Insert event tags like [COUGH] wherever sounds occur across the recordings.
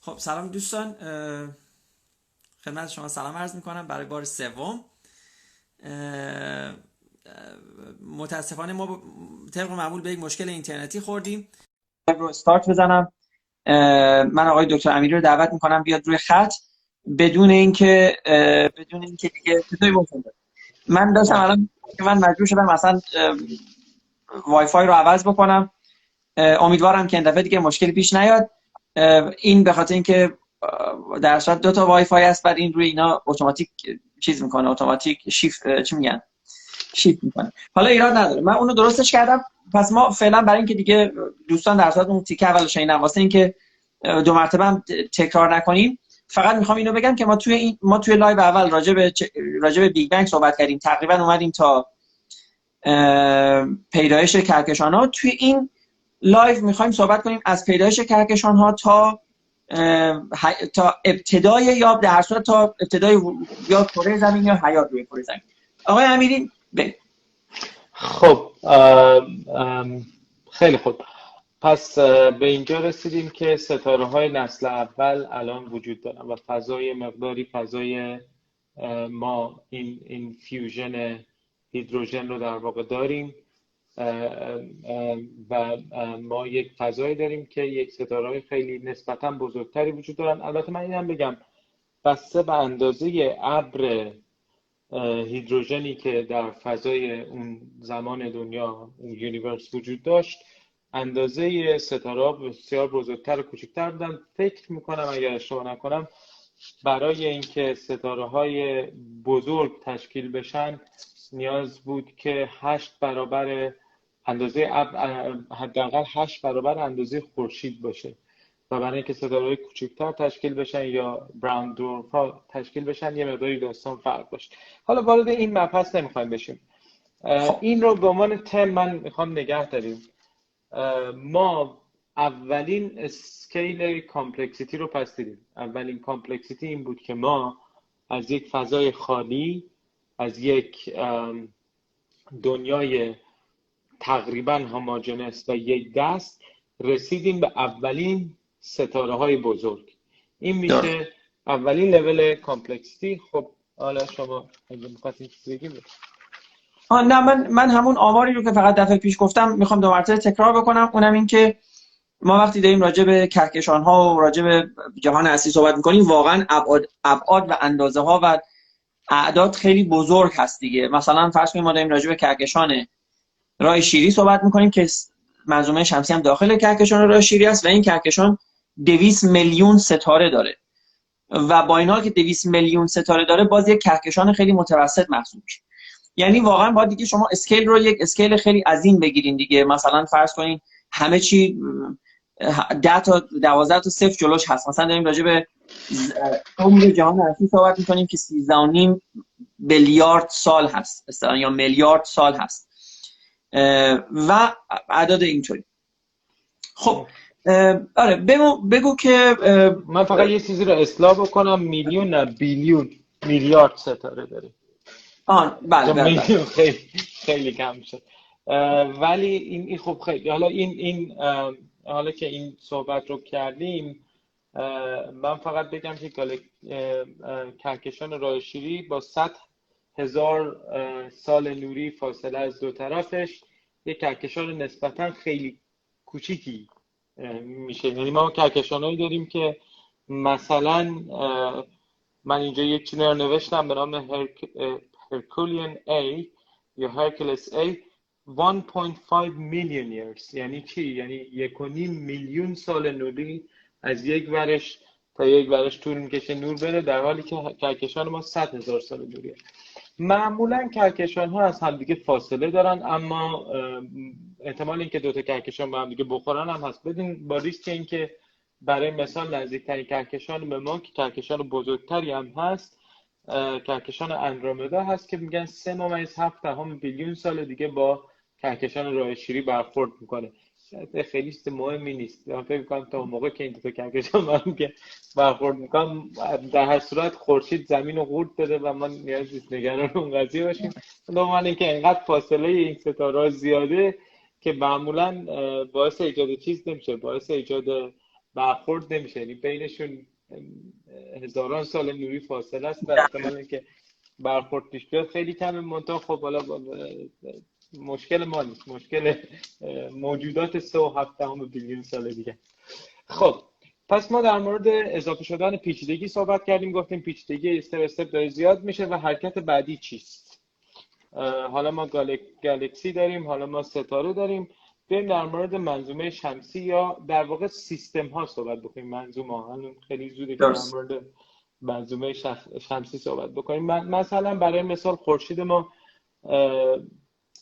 خب سلام دوستان. خدمت شما سلام عرض می‌کنم برای بار سوم. متاسفانه ما طبق معمول به یک مشکل اینترنتی خوردیم. رو استارت بزنم. من آقای دکتر امیری رو دعوت می‌کنم بیاد روی خط. بدون اینکه بدون اینکه دیگه من داشتم الان من مجبور شدم مثلا وای فای رو عوض بکنم. امیدوارم که این دفعه دیگه مشکلی پیش نیاد. این به خاطر اینکه در صورت دو تا وای فای است بعد این روی اینا اتوماتیک چیز می‌کنه اتوماتیک شیفت چی میگن؟ شیفت می‌کنه. حالا ایراد نداره. من اونو درستش کردم. پس ما فعلا برای اینکه دیگه دوستان در صورت اون تیکه اول شنیدن واسه اینکه دو مرتبه هم تکرار نکنیم فقط می‌خوام اینو بگم که ما توی این ما توی live اول راجع به راجع به Big Bang صحبت کردیم. تقریبا اومدیم تا پیدایش کهکشان ها. توی این لایو می‌خوایم صحبت کنیم از پیدایش کهکشان ها تا تا ابتدای یا در صورت تا ابتدای یا کره زمین یا حیات روی کره زمین. آقای امیری ب... خب خیلی خوب. پس به اینجا رسیدیم که ستاره های نسل اول الان وجود دارن و فضای مقداری فضای ما این, این فیوژن هیدروژن رو در واقع داریم. و ما یک فضایی داریم که یک ستاره خیلی نسبتا بزرگتری وجود دارن. البته من اینم بگم بسته به اندازه ابر هیدروژنی که در فضای اون زمان دنیا اون universe وجود داشت اندازه ستاره بسیار بزرگتر و کوچکتر بودن. فکر می‌کنم اگر اشتباه نکنم برای اینکه ستاره های بزرگ تشکیل بشن نیاز بود که هشت برابر اندازه حداقل هشت برابر اندازه خورشید باشه. و برای اینکه ستاره کوچکتر تشکیل بشن یا براون دورف ها تشکیل بشن یه مقداری داستان فرق باشه حالا وارد این مبحث نمی‌خوایم بشیم. خب. این رو به عنوان تم من می‌خوام نگه داریم. ما اولین scale complexity رو پس دیدیم. اولین complexity این بود که ما از یک فضای خالی از یک دنیای تقریبا همجنس و یک دست رسیدیم به اولین ستاره های بزرگ. این میشه اولین level complexity خب حالا شما اگه می‌خواستین بگیم نه من من همون آماری رو که فقط دفعه پیش گفتم می‌خوام دو مرتبه تکرار بکنم. اونم این که ما وقتی داریم راجع به کهکشان ها و راجع به جهان اصلی صحبت می‌کنیم واقعا ابعاد ابعاد و اندازه ها و اعداد خیلی بزرگ هست دیگه. مثلا فرض کنیم ما داریم راجع به کهکشان راه شیری صحبت می‌کنیم که منظومه شمسی هم داخل کهکشان راه شیری است و این کهکشان 200 میلیون ستاره داره. و با این که 200 میلیون ستاره داره باز یک کهکشان خیلی متوسط محسوب میشه. یعنی واقعا باید دیگه شما اسکیل رو یک اسکیل خیلی عظیم بگیرین دیگه. مثلا فرض کنین همه چی 10 تا 12 تا صفر جلوش هست. مثلا داریم راجع به عمر جهان اصلی صحبت می‌کنیم که 13.5 بیلیارد سال هست. یا میلیارد سال هست. و اعداد اینطوری. خب آره بگو, بگو که من فقط یه چیزی رو اصلاح بکنم. میلیون نه بیلیون میلیارد ستاره داره. آه بله, بله, بله. خیلی خیلی کم شد. ولی این این خب خیلی. حالا این این حالا که این صحبت رو کردیم من فقط بگم که کهکشان راه شیری با 100 هزار سال نوری فاصله از دو طرفش یک کهکشان نسبتا خیلی کوچیکی میشه. یعنی ما کهکشانهایی داریم که مثلا من اینجا یک چیزی رو نوشتم به نام هرکولیان A یا هرکلس A 1.5 میلیون years. یعنی چی؟ یعنی یک و نیم میلیون سال نوری از یک ورش تا یک ورش طول می‌کشه نور بره در حالی که کهکشان ما 100 هزار سال نوریه. معمولا کهکشان ها از همدیگه فاصله دارن اما احتمال اینکه دو تا کهکشان با همدیگه بخورن هم هست. بدین با ریسک اینکه برای مثال نزدیکترین کهکشان به ما که کهکشان بزرگتری هم هست کهکشان اندرومدا هست که میگن سه ممیز هفت دهم بیلیون سال دیگه با کهکشان راه شیری برخورد می‌کنه. خیلی مهمی نیست. من فکر می‌کنم تا موقع که این دو کهکشان من که برخورد می‌کنم در هر صورت خورشید زمین رو قورت بده و ما نیاز نیست نگران اون قضیه باشیم. دوم اینکه انقدر فاصله این ستاره زیاده که معمولا باعث ایجاد چیز نمیشه باعث ایجاد برخورد نمیشه. یعنی بینشون هزاران سال نوری فاصله است. و که برخورد پیش بیاد خیلی کمه. منتها خب حالا مشکل ما نیست. مشکل موجودات سه و هفته بیلیون سال دیگه. خب پس ما در مورد اضافه شدن پیچیدگی صحبت کردیم گفتیم پیچیدگی استپ استپ داره زیاد میشه و حرکت بعدی چیست؟ حالا ما گالکسی داریم حالا ما ستاره داریم. بریم در مورد منظومه شمسی یا در واقع سیستم ها صحبت بکنیم. منظومه ها خیلی زوده که در مورد منظومه شمسی صحبت بکنیم. مثلا برای مثال خورشید ما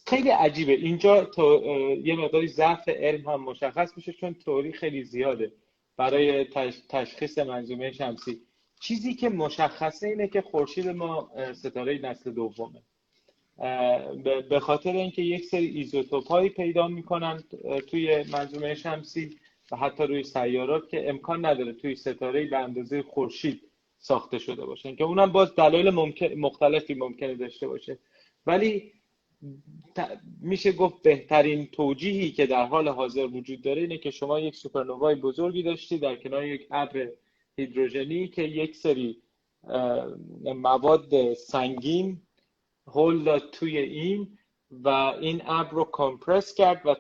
خیلی عجیبه. اینجا تو یه مقداری ضعف علم هم مشخص میشه چون توری خیلی زیاده برای تشخیص منظومه شمسی. چیزی که مشخصه اینه که خورشید ما ستاره نسل دومه. به خاطر اینکه یک سری ایزوتوپ هایی پیدا می‌کنن توی منظومه شمسی و حتی روی سیارات که امکان نداره توی ستاره به اندازه خورشید ساخته شده باشه که اونم باز دلایل ممکن مختلفی ممکنه داشته باشه. ولی میشه گفت بهترین توجیهی که در حال حاضر وجود داره اینه که شما یک سوپرنووای بزرگی داشتی در کنار یک ابر هیدروژنی که یک سری مواد سنگین هول داد توی این و این ابر رو کمپرس کرد و,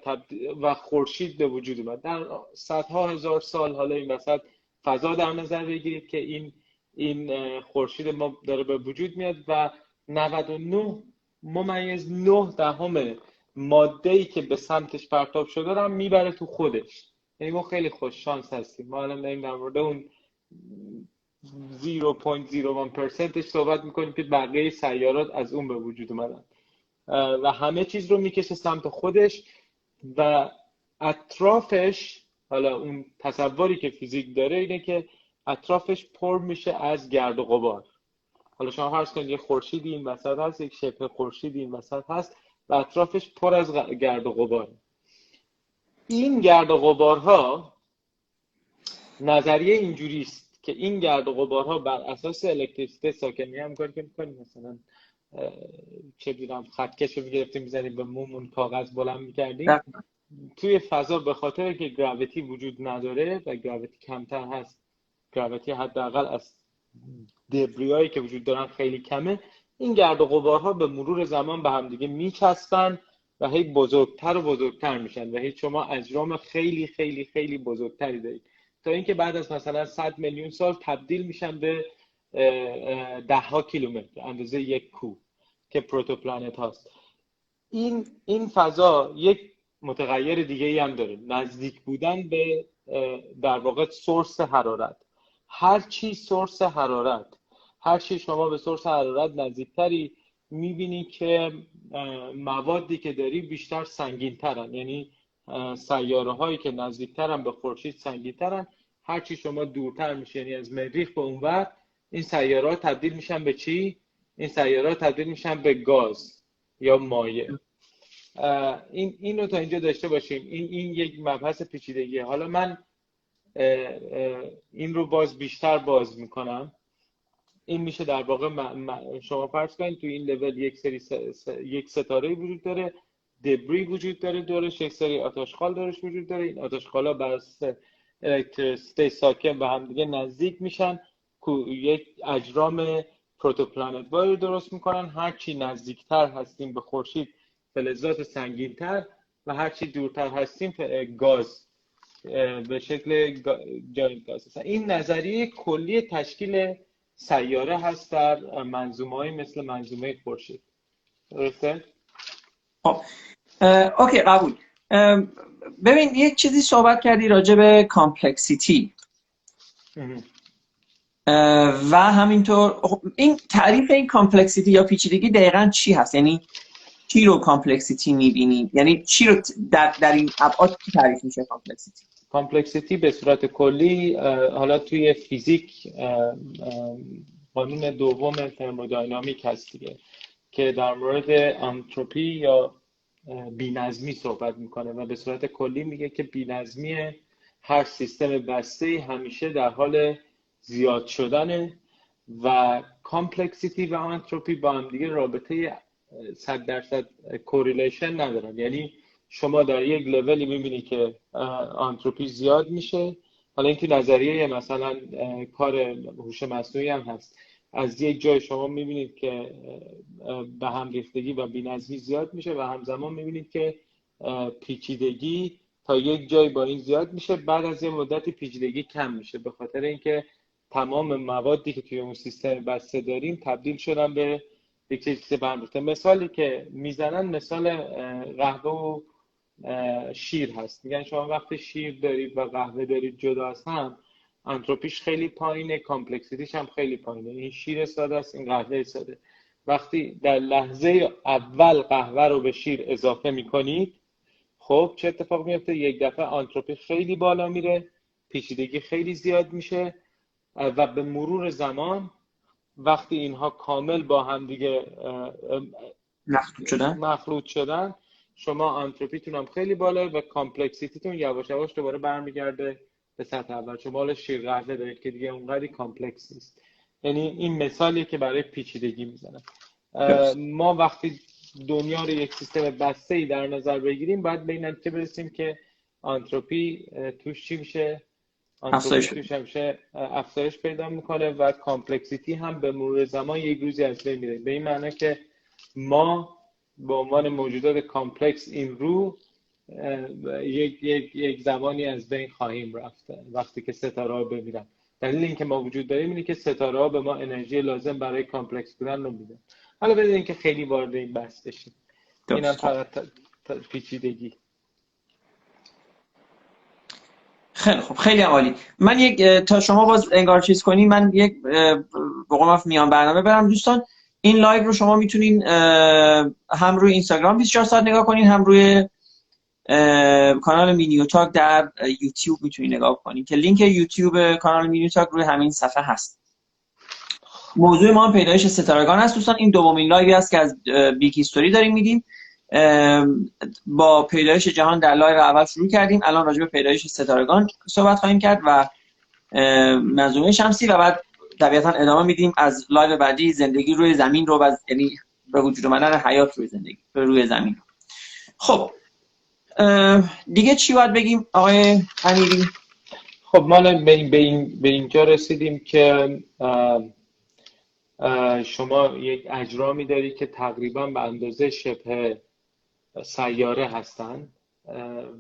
و خورشید به وجود اومد. در صدها هزار سال حالا این وسط فضا در نظر بگیرید که این این خورشید ما داره به وجود میاد و 99 ممیز 9 دهم ماده ای که به سمتش پرتاب شده رو می‌بره تو خودش. یعنی ما خیلی خوش شانس هستیم. ما الان داریم در مورد اون 0.01% صحبت می‌کنیم که بقیه سیارات از اون به وجود اومدن. و همه چیز رو می‌کشه سمت خودش و اطرافش حالا اون تصوری که فیزیک داره اینه که اطرافش پر میشه از گرد و غبار. حالا شما فرض کنید یه خورشیدی این وسط هست یک شبه خورشیدی این وسط هست و اطرافش پر از گرد و غبار. این گرد و غبارها نظریه اینجوری است که این گرد و غبارها بر اساس الکتریسیته ساکنی هم کاری که می‌کنیم. مثلا چه دیدم خطکش رو می‌گرفتیم می‌زنیم به مومون کاغذ بلند می‌کردیم. توی فضا به خاطر که گراویتی وجود نداره و گراویتی کمتر هست گراویتی حداقل از دبریایی که وجود دارن خیلی کمه این گرد و غبارها به مرور زمان به همدیگه میچسبن و هی بزرگتر و بزرگتر میشن و هی شما اجرام خیلی خیلی خیلی بزرگتری دارید. تا اینکه بعد از مثلا 100 میلیون سال تبدیل میشن به ده ها کیلومتر اندازه یک کو که پروتوپلانت هاست. این این فضا یک متغیر دیگه ای هم داره. نزدیک بودن به در واقع سورس حرارت. هر چی سورس حرارت هر چی شما به سورس حرارت نزدیکتری می‌بینی که موادی که داری بیشتر سنگین ترن یعنی سیاره هایی که نزدیکترن به خورشید سنگین ترن هر چی شما دورتر میشه یعنی از مریخ به اونور این سیاره تبدیل میشن به چی؟ این سیاره تبدیل میشن به گاز یا مایع. این اینو تا اینجا داشته باشیم. این این یک مبحث پیچیدگیه. حالا من این رو باز بیشتر باز می‌کنم. این میشه در واقع شما فرض کنید تو این لول یک سری یک ستاره وجود داره دبری وجود داره دورش یک سری آتشخال دورش وجود داره. این آتشخالا بر الکتریسیته ساکن به هم دیگه نزدیک میشن. یک اجرام پروتوپلانت رو درست می‌کنن. هرچی نزدیکتر هستیم به خورشید فلزات سنگینتر و هرچی دورتر هستیم گاز به شکل جای گاز این نظریه کلی تشکیل سیاره هست در منظومه مثل منظومه خورشید. درسته؟ خب. okay قبول. ببین یک چیزی صحبت کردی راجع به complexity. و همینطور خب، این تعریف این complexity یا پیچیدگی دقیقا چی هست؟ یعنی چی رو complexity می‌بینی؟ یعنی چی رو در, در این ابعاد تعریف میشه کامپلکسیتی کامپلکسیتی به صورت کلی حالا توی فیزیک قانون دوم ترمودینامیک هست دیگه که در مورد انتروپی یا بینظمی صحبت می‌کنه و به صورت کلی میگه که بینظمی هر سیستم بسته همیشه در حال زیاد شدنه و complexity و انتروپی با هم دیگه رابطه صد درصد correlation ندارن یعنی شما در یک لولی می‌بینی که آنتروپی زیاد میشه. حالا این تو نظریه مثلا کار هوش مصنوعی هم هست. از یک جای شما می‌بینید که به هم ریختگی و بینظمی زیاد میشه و همزمان می‌بینید که پیچیدگی تا یک جای با این زیاد میشه. بعد از یه مدت پیچیدگی کم میشه. به خاطر اینکه تمام موادی که توی اون سیستم بسته داریم تبدیل شدن به یک چیز برموته مثالی که می‌زنن مثال قهوه و شیر هست. میگن شما وقتی شیر دارید و قهوه دارید جدا هم انتروپیش خیلی پایینه complexity ش هم خیلی پایینه. این شیر ساده است این قهوه ساده. وقتی در لحظه اول قهوه رو به شیر اضافه می‌کنید خب چه اتفاق میفته یک دفعه آنتروپی خیلی بالا میره پیچیدگی خیلی زیاد میشه و به مرور زمان وقتی اینها کامل با هم دیگه مخلوط شدن؟ مخلوط شدن شما آنتروپیتون هم خیلی بالا و complexity تون یواش یواش دوباره برمیگرده به سطح اول. شما حالا شیر قهوه دارید که دیگه اونقدی complex نیست. یعنی این مثالیه که برای پیچیدگی می‌زنه. ما وقتی دنیا رو یک سیستم بسته ای در نظر بگیریم باید به این نتیجه برسیم که آنتروپی توش چی میشه؟ افزایش افزایش پیدا می‌کنه و complexity هم به مرور زمان یک روزی از بین میره. به این معنی که ما به عنوان موجودات complex این رو یک, یک, یک زمانی از بین خواهیم رفت. وقتی که ستاره ها بمیرن دلیل اینکه ما وجود داریم اینه که ستاره ها به ما انرژی لازم برای complex بودن رو میدن. حالا بدون اینکه خیلی وارد این بحث بشیم. اینم فقط پیچیدگی. خیلی خوب خیلی عالی. من یک تا شما باز انگار چیز کنی من یک بگم میان برنامه برم. دوستان این لایو رو شما می‌تونین هم روی اینستاگرام 24 ساعت نگاه کنین هم روی کانال مینیو تاک در یوتیوب می‌تونین نگاه کنین که لینک یوتیوب کانال مینیو تاک روی همین صفحه هست. موضوع ما پیدایش ستارگان است دوستان این دومین لایوی است که از big history داریم میدیم. با پیدایش جهان در لایو اول شروع کردیم. الان راجع به پیدایش ستارگان صحبت خواهیم کرد و منظومه شمسی و بعد طبیعتا ادامه میدیم از لایو بعدی زندگی روی زمین رو و یعنی به وجود منن حیات روی زندگی روی زمین خب دیگه چی باید بگیم؟ آقای امیری؟ خب ما به, این به اینجا رسیدیم که شما یک اجرامی دارید که تقریبا به اندازه شبه سیاره هستند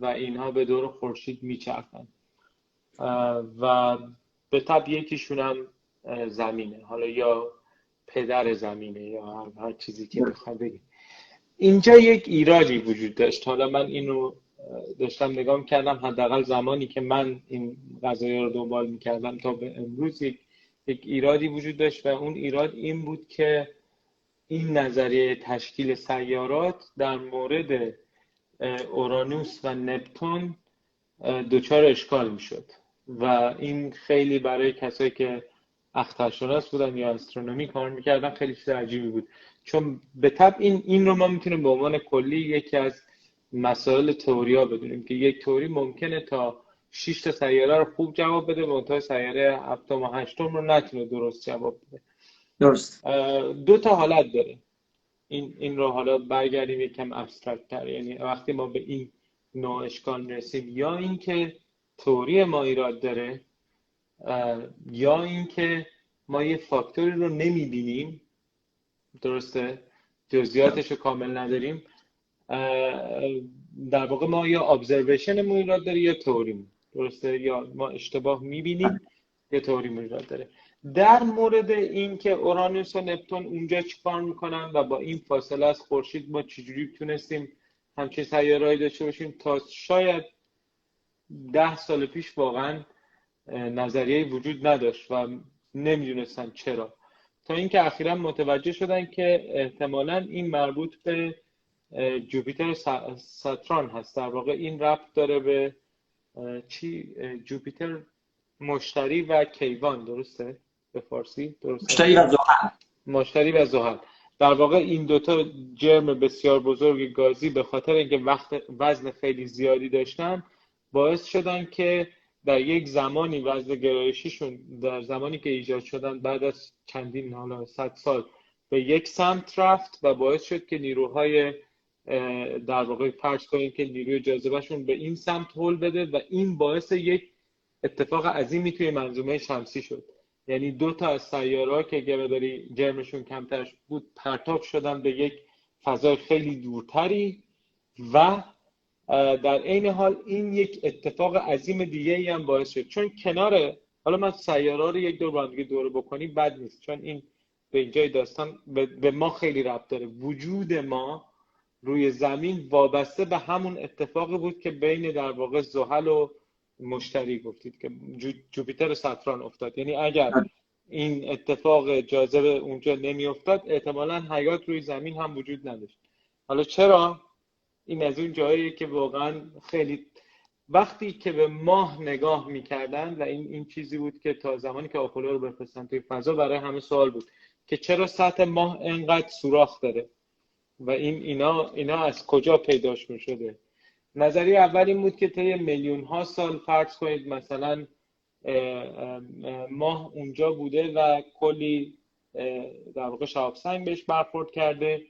و اینها به دور خورشید میچرخند و به طب یکیشون هم زمینه. حالا یا پدر زمینه یا هر, چیزی که بخواد بگیم اینجا یک ایرادی وجود داشت. حالا من اینو داشتم نگاه کردم حداقل زمانی که من این قضایی رو دنبال می‌کردم تا به امروز یک یک ایرادی وجود داشت و اون ایراد این بود که این نظریه تشکیل سیارات در مورد اورانوس و نپتون دچار اشکال می‌شد و این خیلی برای کسایی که اخترشناس بودن یا استرونومی کار می‌کردن خیلی چیز عجیبی بود. چون به طب این این رو ما می‌تونیم به عنوان کلی یکی از مسائل تئوریا بدونیم که یک تئوری ممکنه تا 6 تا سیاره رو خوب جواب بده منتها سیاره هفتم و هشتم رو نتونه درست جواب بده. درست. دو تا حالت داره. این این رو حالا برگردیم یکم ابسترکت تر. یعنی وقتی ما به این نوع اشکال رسیم یا اینکه توری ما ایراد داره یا اینکه ما یه فاکتوری رو نمی‌بینیم. درسته؟ جزئیاتش رو کامل نداریم. در واقع ما یا ابزرویشن ایراد داره یا توری درسته؟ یا ما اشتباه می‌بینیم یه توری ایراد داره. در مورد اینکه اورانوس و نپتون اونجا چیکار می‌کنن و با این فاصله از خورشید ما چجوری تونستیم همچین سیارهایی داشته باشیم تا شاید ده سال پیش واقعا نظریه وجود نداشت و نمی‌دونستن چرا. تا اینکه اخیرا متوجه شدن که احتمالا این مربوط به جوپیتر ساتران هست. در واقع این ربط داره به چی؟ جوپیتر مشتری و کیوان درسته؟ به فارسی مشتری و زحل. مشتری و زحل. در واقع این دوتا جرم بسیار بزرگ گازی به خاطر اینکه وقت وزن خیلی زیادی داشتن باعث شدن که در یک زمانی وزن گرایشیشون در زمانی که ایجاد شدن بعد از چندین حالا صد سال به یک سمت رفت و باعث شد که نیروهای در واقع فرض کنیم که نیروی جاذبهشون به این سمت هل بده و این باعث یک اتفاق عظیمی توی منظومه شمسی شد. یعنی دو تا از سیاره که گرداری جرمشون کمتر بود پرتاب شدن به یک فضای خیلی دورتری و در عین حال این یک اتفاق عظیم دیگه ای هم باعث شد. چون کنار حالا من سیاره رو یک دور با دور بکنی بد نیست. چون این به اینجای داستان به ما خیلی ربط داره. وجود ما روی زمین وابسته به همون اتفاقی بود که بین در واقع زحل و مشتری گفتید که جوپیتر و ساتران افتاد. یعنی اگر این اتفاق جاذبه اونجا نمی افتاد احتمالا حیات روی زمین هم وجود نداشت. حالا چرا؟ این از اون جایی که واقعا خیلی وقتی که به ماه نگاه می‌کردن و این این چیزی بود که تا زمانی که آپولو رو بفرستن توی فضا برای همه سوال بود که چرا سطح ماه انقدر سوراخ داره و این اینا اینا از کجا پیداش می شده نظریه اول این بود که طی میلیون ها سال فرض کنید مثلا ماه اونجا بوده و کلی در واقع شهاب سنگ بهش برخورد کرده.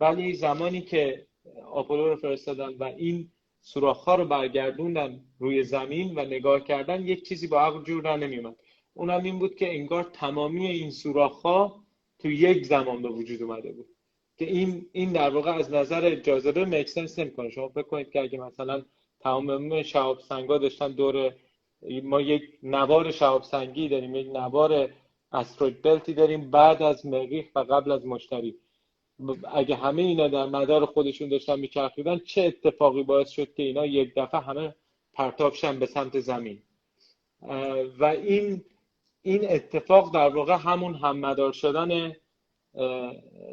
ولی زمانی که آپولو رو فرستادن و این سوراخ ها رو برگردوندن روی زمین و نگاه کردن یک چیزی با عقل جور را نمیومد اونم این بود که انگار تمامی این سوراخ ها تو یک زمان به وجود اومده بود. که این این در واقع از نظر جاذبه مکسنس نمی‌کنه. شما فکر کنید که اگه مثلا تمام شهاب سنگا داشتن دور ما یک نوار شهاب سنگی داریم یک نوار استروید بلتی داریم بعد از مریخ و قبل از مشتری. اگه همه اینا در مدار خودشون داشتن میچرخیدن چه اتفاقی باعث شد که اینا یک دفعه همه پرتاب شن به سمت زمین؟ و این این اتفاق در واقع همون هم مدار شدن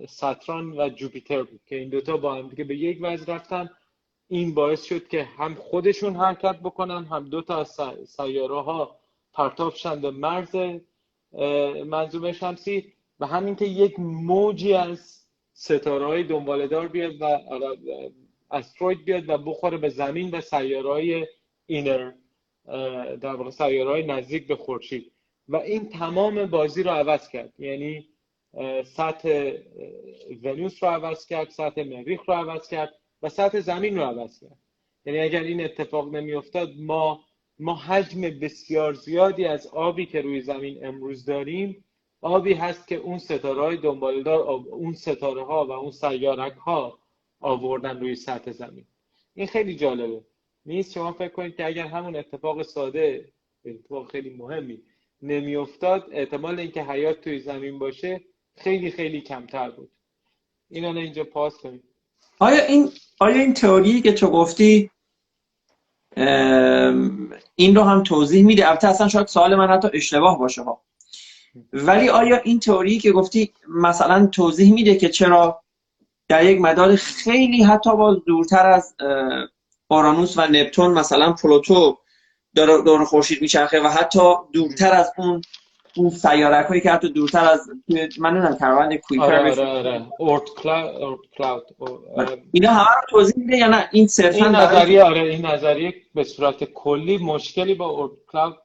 ساتران و جوپیتر بود که این دوتا با هم دیگه به یک وضع رفتن. این باعث شد که هم خودشون حرکت بکنن هم دو تا از سیاره ها پرتاب شن به مرز منظومه شمسی. و همین که یک موجی از ستاره های دنبالدار بیاد و استروید بیاد و بخوره به زمین و سیاره های اینر در واقع سیاره های نزدیک به خورشید. و این تمام بازی رو عوض کرد. یعنی سطح ونوس رو عوض کرد سطح مریخ رو عوض کرد و سطح زمین رو عوض کرد. یعنی اگر این اتفاق نمیافتاد ما ما حجم بسیار زیادی از آبی که روی زمین امروز داریم آبی هست که اون ستاره های دنبالدار اون ستاره ها و اون سیارک ها آوردن روی سطح زمین. این خیلی جالبه. نیست؟ شما فکر کنید که اگر همون اتفاق ساده اتفاق خیلی مهمی نمیافتاد احتمال اینکه حیات توی زمین باشه خیلی خیلی کمتر بود. اینا اینجا پاس کنید آیا این آیا این تئوری که تو گفتی این رو هم توضیح میده؟ البته اصلا شاید سوال من حتی اشتباه باشه ها. ولی آیا این تئوری که گفتی مثلا توضیح میده که چرا در یک مدار خیلی حتی باز دورتر از اورانوس و نپتون مثلا پلوتو دور خورشید میچرخه و حتی دورتر از اون اون سیارک هایی که حتی دورتر از من نمی‌دونم کروند کویپر آره آره آره. اورت کلاود اینا همه رو توضیح میده یا نه؟ این صرفا این نظریه آره این نظریه به صورت کلی مشکلی با اورت کلاود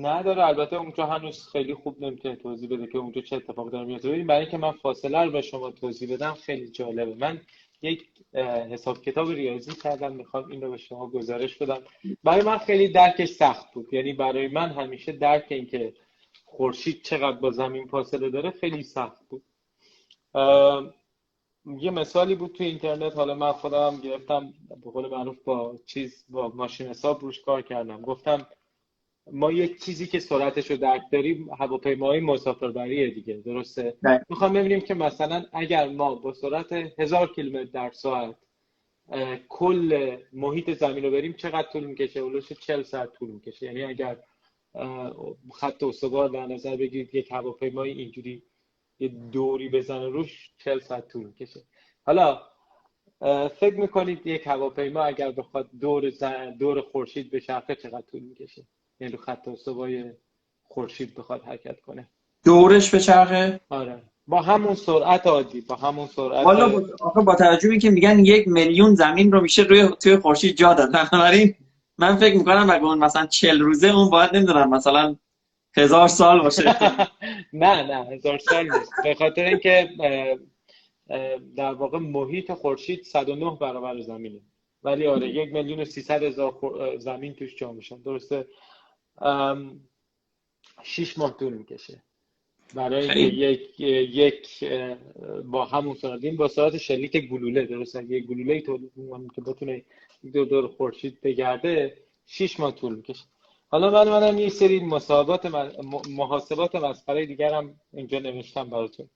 نداره. البته اونجا هنوز خیلی خوب نمی‌تونه توضیح بده که اونجا چه اتفاق داره میفته ببین برای اینکه من فاصله رو به شما توضیح بدم خیلی جالبه. من یک حساب کتاب ریاضی کردم می‌خوام این رو به شما گزارش بدم. برای من خیلی درکش سخت بود. یعنی برای من همیشه درک اینکه خورشید چقدر با زمین فاصله داره خیلی سخت بود. یه مثالی بود تو اینترنت حالا من خودم گرفتم به قول معروف با چیز با ماشین حساب روش کار کردم. گفتم ما یک چیزی که سرعتش رو درک داریم هواپیمای مسافربریه دیگه درسته؟ می‌خوام ببینیم که مثلا اگر ما با سرعت هزار کیلومتر در ساعت کل محیط زمین رو بریم چقدر طول می‌کشه؟ اولوش 40 ساعت طول می‌کشه. یعنی اگر خط استوار در نظر بگیرید یک هواپیمای اینجوری یه دوری بزنه روش 40 ساعت طول می‌کشه. حالا فکر می‌کنید یک هواپیما اگر بخواد دور دور خورشید به چرخه چقدر طول می‌کشه؟ یعنی رو خط استوای خورشید بخواد حرکت کنه. دورش به چرخه آره. با همون سرعت عادی با همون سرعت حالا با, با توجه که میگن یک میلیون زمین رو میشه روی توی خورشید جا داد. بنابراین من فکر می‌کنم اگه اون مثلا چل روزه اون باید نمی‌دونم مثلا هزار سال باشه. [LAUGHS] نه نه هزار سال نیست. به خاطر اینکه در واقع محیط خورشید 109 برابر زمینه. ولی آره یک میلیون و سیصد هزار زمین توش جا میشن. درسته؟ شیش ماه طول می‌کشه. برای یک یک با همون این با سرعت شلیک گلوله. درسته؟ یک گلوله تولید که بتونه دور دور خورشید بگرده شیش ماه طول می‌کشه. حالا من منم یه سری مسابقات محاسبات مسخره دیگرم اینجا نوشتم براتون.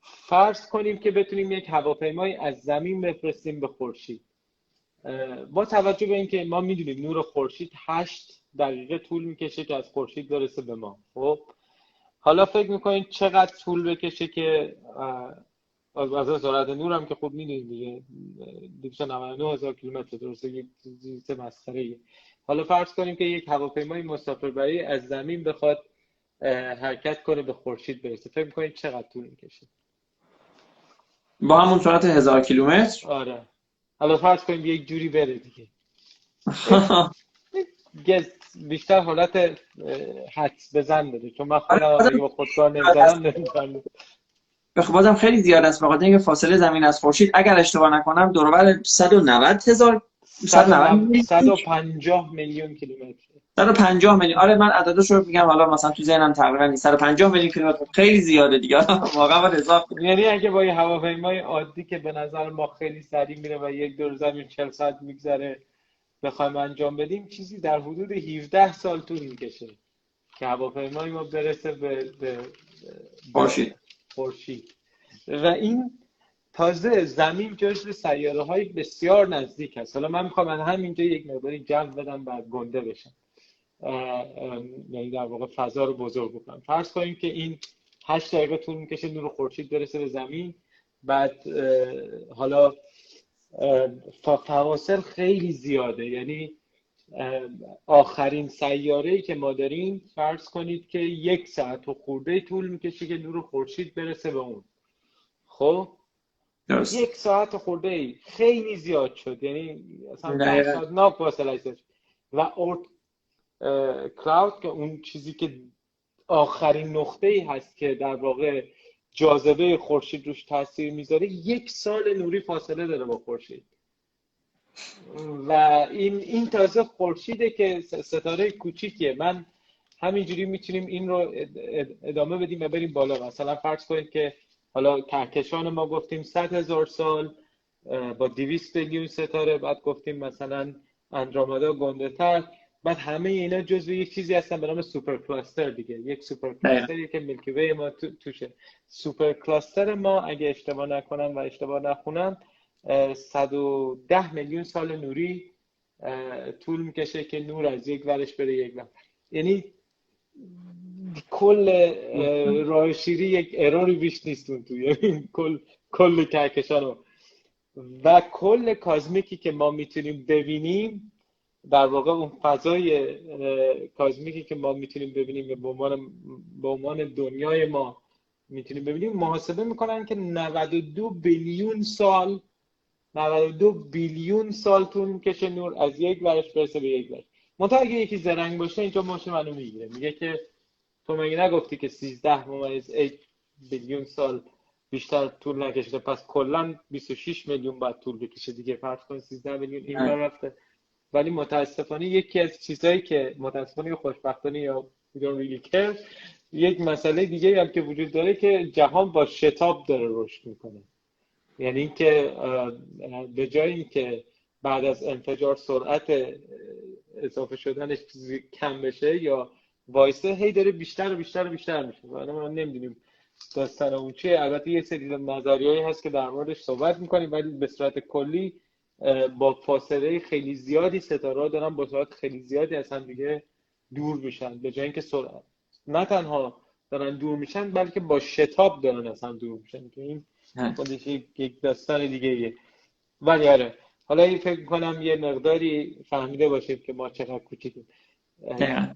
فرض کنیم که بتونیم یک هواپیمایی از زمین بفرستیم به خورشید. با توجه به اینکه ما می‌دونیم نور خورشید هشت دقیقه طول می‌کشه که از خورشید برسه به ما. خب؟ حالا فکر می‌کنید چقدر طول بکشه که از سرعت نور هم که خوب می‌دونید دیگه. 299 هزار کیلومتر درسته یک چیز مسخره حالا فرض کنیم که یک هواپیمای مسافربری از زمین بخواد حرکت کنه به خورشید برسه. فکر می‌کنید چقدر طول می‌کشه؟ با همون سرعت هزار کیلومتر؟ آره. حالا فرض کنیم یک جوری بره دیگه. [LAUGHS] بیشتر حالت حدس بزن بده. چون من خودم آره، با خودکار نمی‌زنم خب بازم خیلی زیاد است بخاطر اینکه فاصله زمین از خورشید. اگر اشتباه نکنم دور بر 190 هزار 150 میلیون. کیلومتر. 150 میلیون. آره من عددش رو میگم حالا مثلا تو ذهنم تقریبا نیست. 150 میلیون کیلومتر خیلی زیاده دیگه. [LAUGHS] واقعا باید حساب یعنی اگه با یه هواپیمای عادی که به نظر ما خیلی سریع میره و یک دور زمین 40 ساعت میگذره بخوایم انجام بدیم چیزی در حدود 17 سال طول می‌کشه که هواپیمای ما برسه به به خورشید. خورشید. و این تازه زمین جزو سیاره های بسیار نزدیک است. حالا من می‌خوام من همینجا یک مقداری جمع بدم و گنده بشم. یعنی در واقع فضا رو بزرگ بکنم. فرض کنیم که این هشت دقیقه طول می‌کشه نور خورشید برسه به زمین. بعد حالا فواصل خیلی زیاده. یعنی آخرین سیاره ای که ما داریم فرض کنید که یک ساعت و خورده طول می‌کشه که نور خورشید برسه به اون. خب؟ یک ساعت خورده ای. خیلی زیاد شد. یعنی اصلا ناک و اورت کلاود که اون چیزی که آخرین نقطه ای هست که در واقع جاذبه خورشید روش تاثیر می‌ذاره یک سال نوری فاصله داره با خورشید. و این این تازه خورشیده که ستاره کوچیکیه. من همینجوری می‌تونیم این رو ادامه بدیم و بریم بالا. مثلا فرض کنید که حالا کهکشان ما گفتیم 100 هزار سال با 200 میلیون ستاره. بعد گفتیم مثلا آندرومدا گنده تر. بعد همه اینا جزو یک چیزی هستن به نام super cluster دیگه. یک super cluster ی که Milky Way ما تو، توشه. super cluster ما اگه اشتباه نکنم و اشتباه نخونم 110 میلیون سال نوری طول می‌کشه که نور از یک ورش بره یک ور. یعنی کل راه شیری یک error ی بیش نیستش اون تو یعنی کل کل کهکشان و کل کازمیکی که ما می‌تونیم ببینیم در واقع اون فضای کازمیکی که ما می‌تونیم ببینیم به عنوان به عنوان دنیای ما می‌تونیم ببینیم محاسبه می‌کنن که 92 بیلیون سال 92 بیلیون سال طول می‌کشه نور از یک ورش برسه به یک ورش. منتها اگه یکی زرنگ باشه اینجا ماشه منو می‌گیره. میگه که تو مگه نگفتی که 13 ممیز 8 بیلیون سال بیشتر طول نکشیده؟ پس کلا 26 میلیون بعد طول بکشه دیگه. فرض کن 13 میلیون این رفته. ولی متاسفانه یکی از چیزهایی که متاسفانه خوشبختانه یا really care یک مسئله دیگه هم که وجود داره که جهان با شتاب داره رشد می‌کنه. یعنی اینکه به جای اینکه بعد از انفجار سرعت اضافه شدنش کم بشه یا وایسه هی داره بیشتر و بیشتر و بیشتر میشه. و ما نمی‌دونیم داستان اون چیه. البته یه سری نظریه‌ای هست که در موردش صحبت می‌کنیم ولی به صورت کلی با فاصله خیلی زیادی ستاره دارن با سرعت خیلی زیادی از هم دیگه دور میشن. به جای اینکه سرعت نه تنها دارن دور میشن بلکه با شتاب دارن از هم دور میشن. که این خودش یک داستان دیگه ایه ولی آره حالا این فکر کنم یه مقداری فهمیده باشیم که ما چقدر کوچیکیم.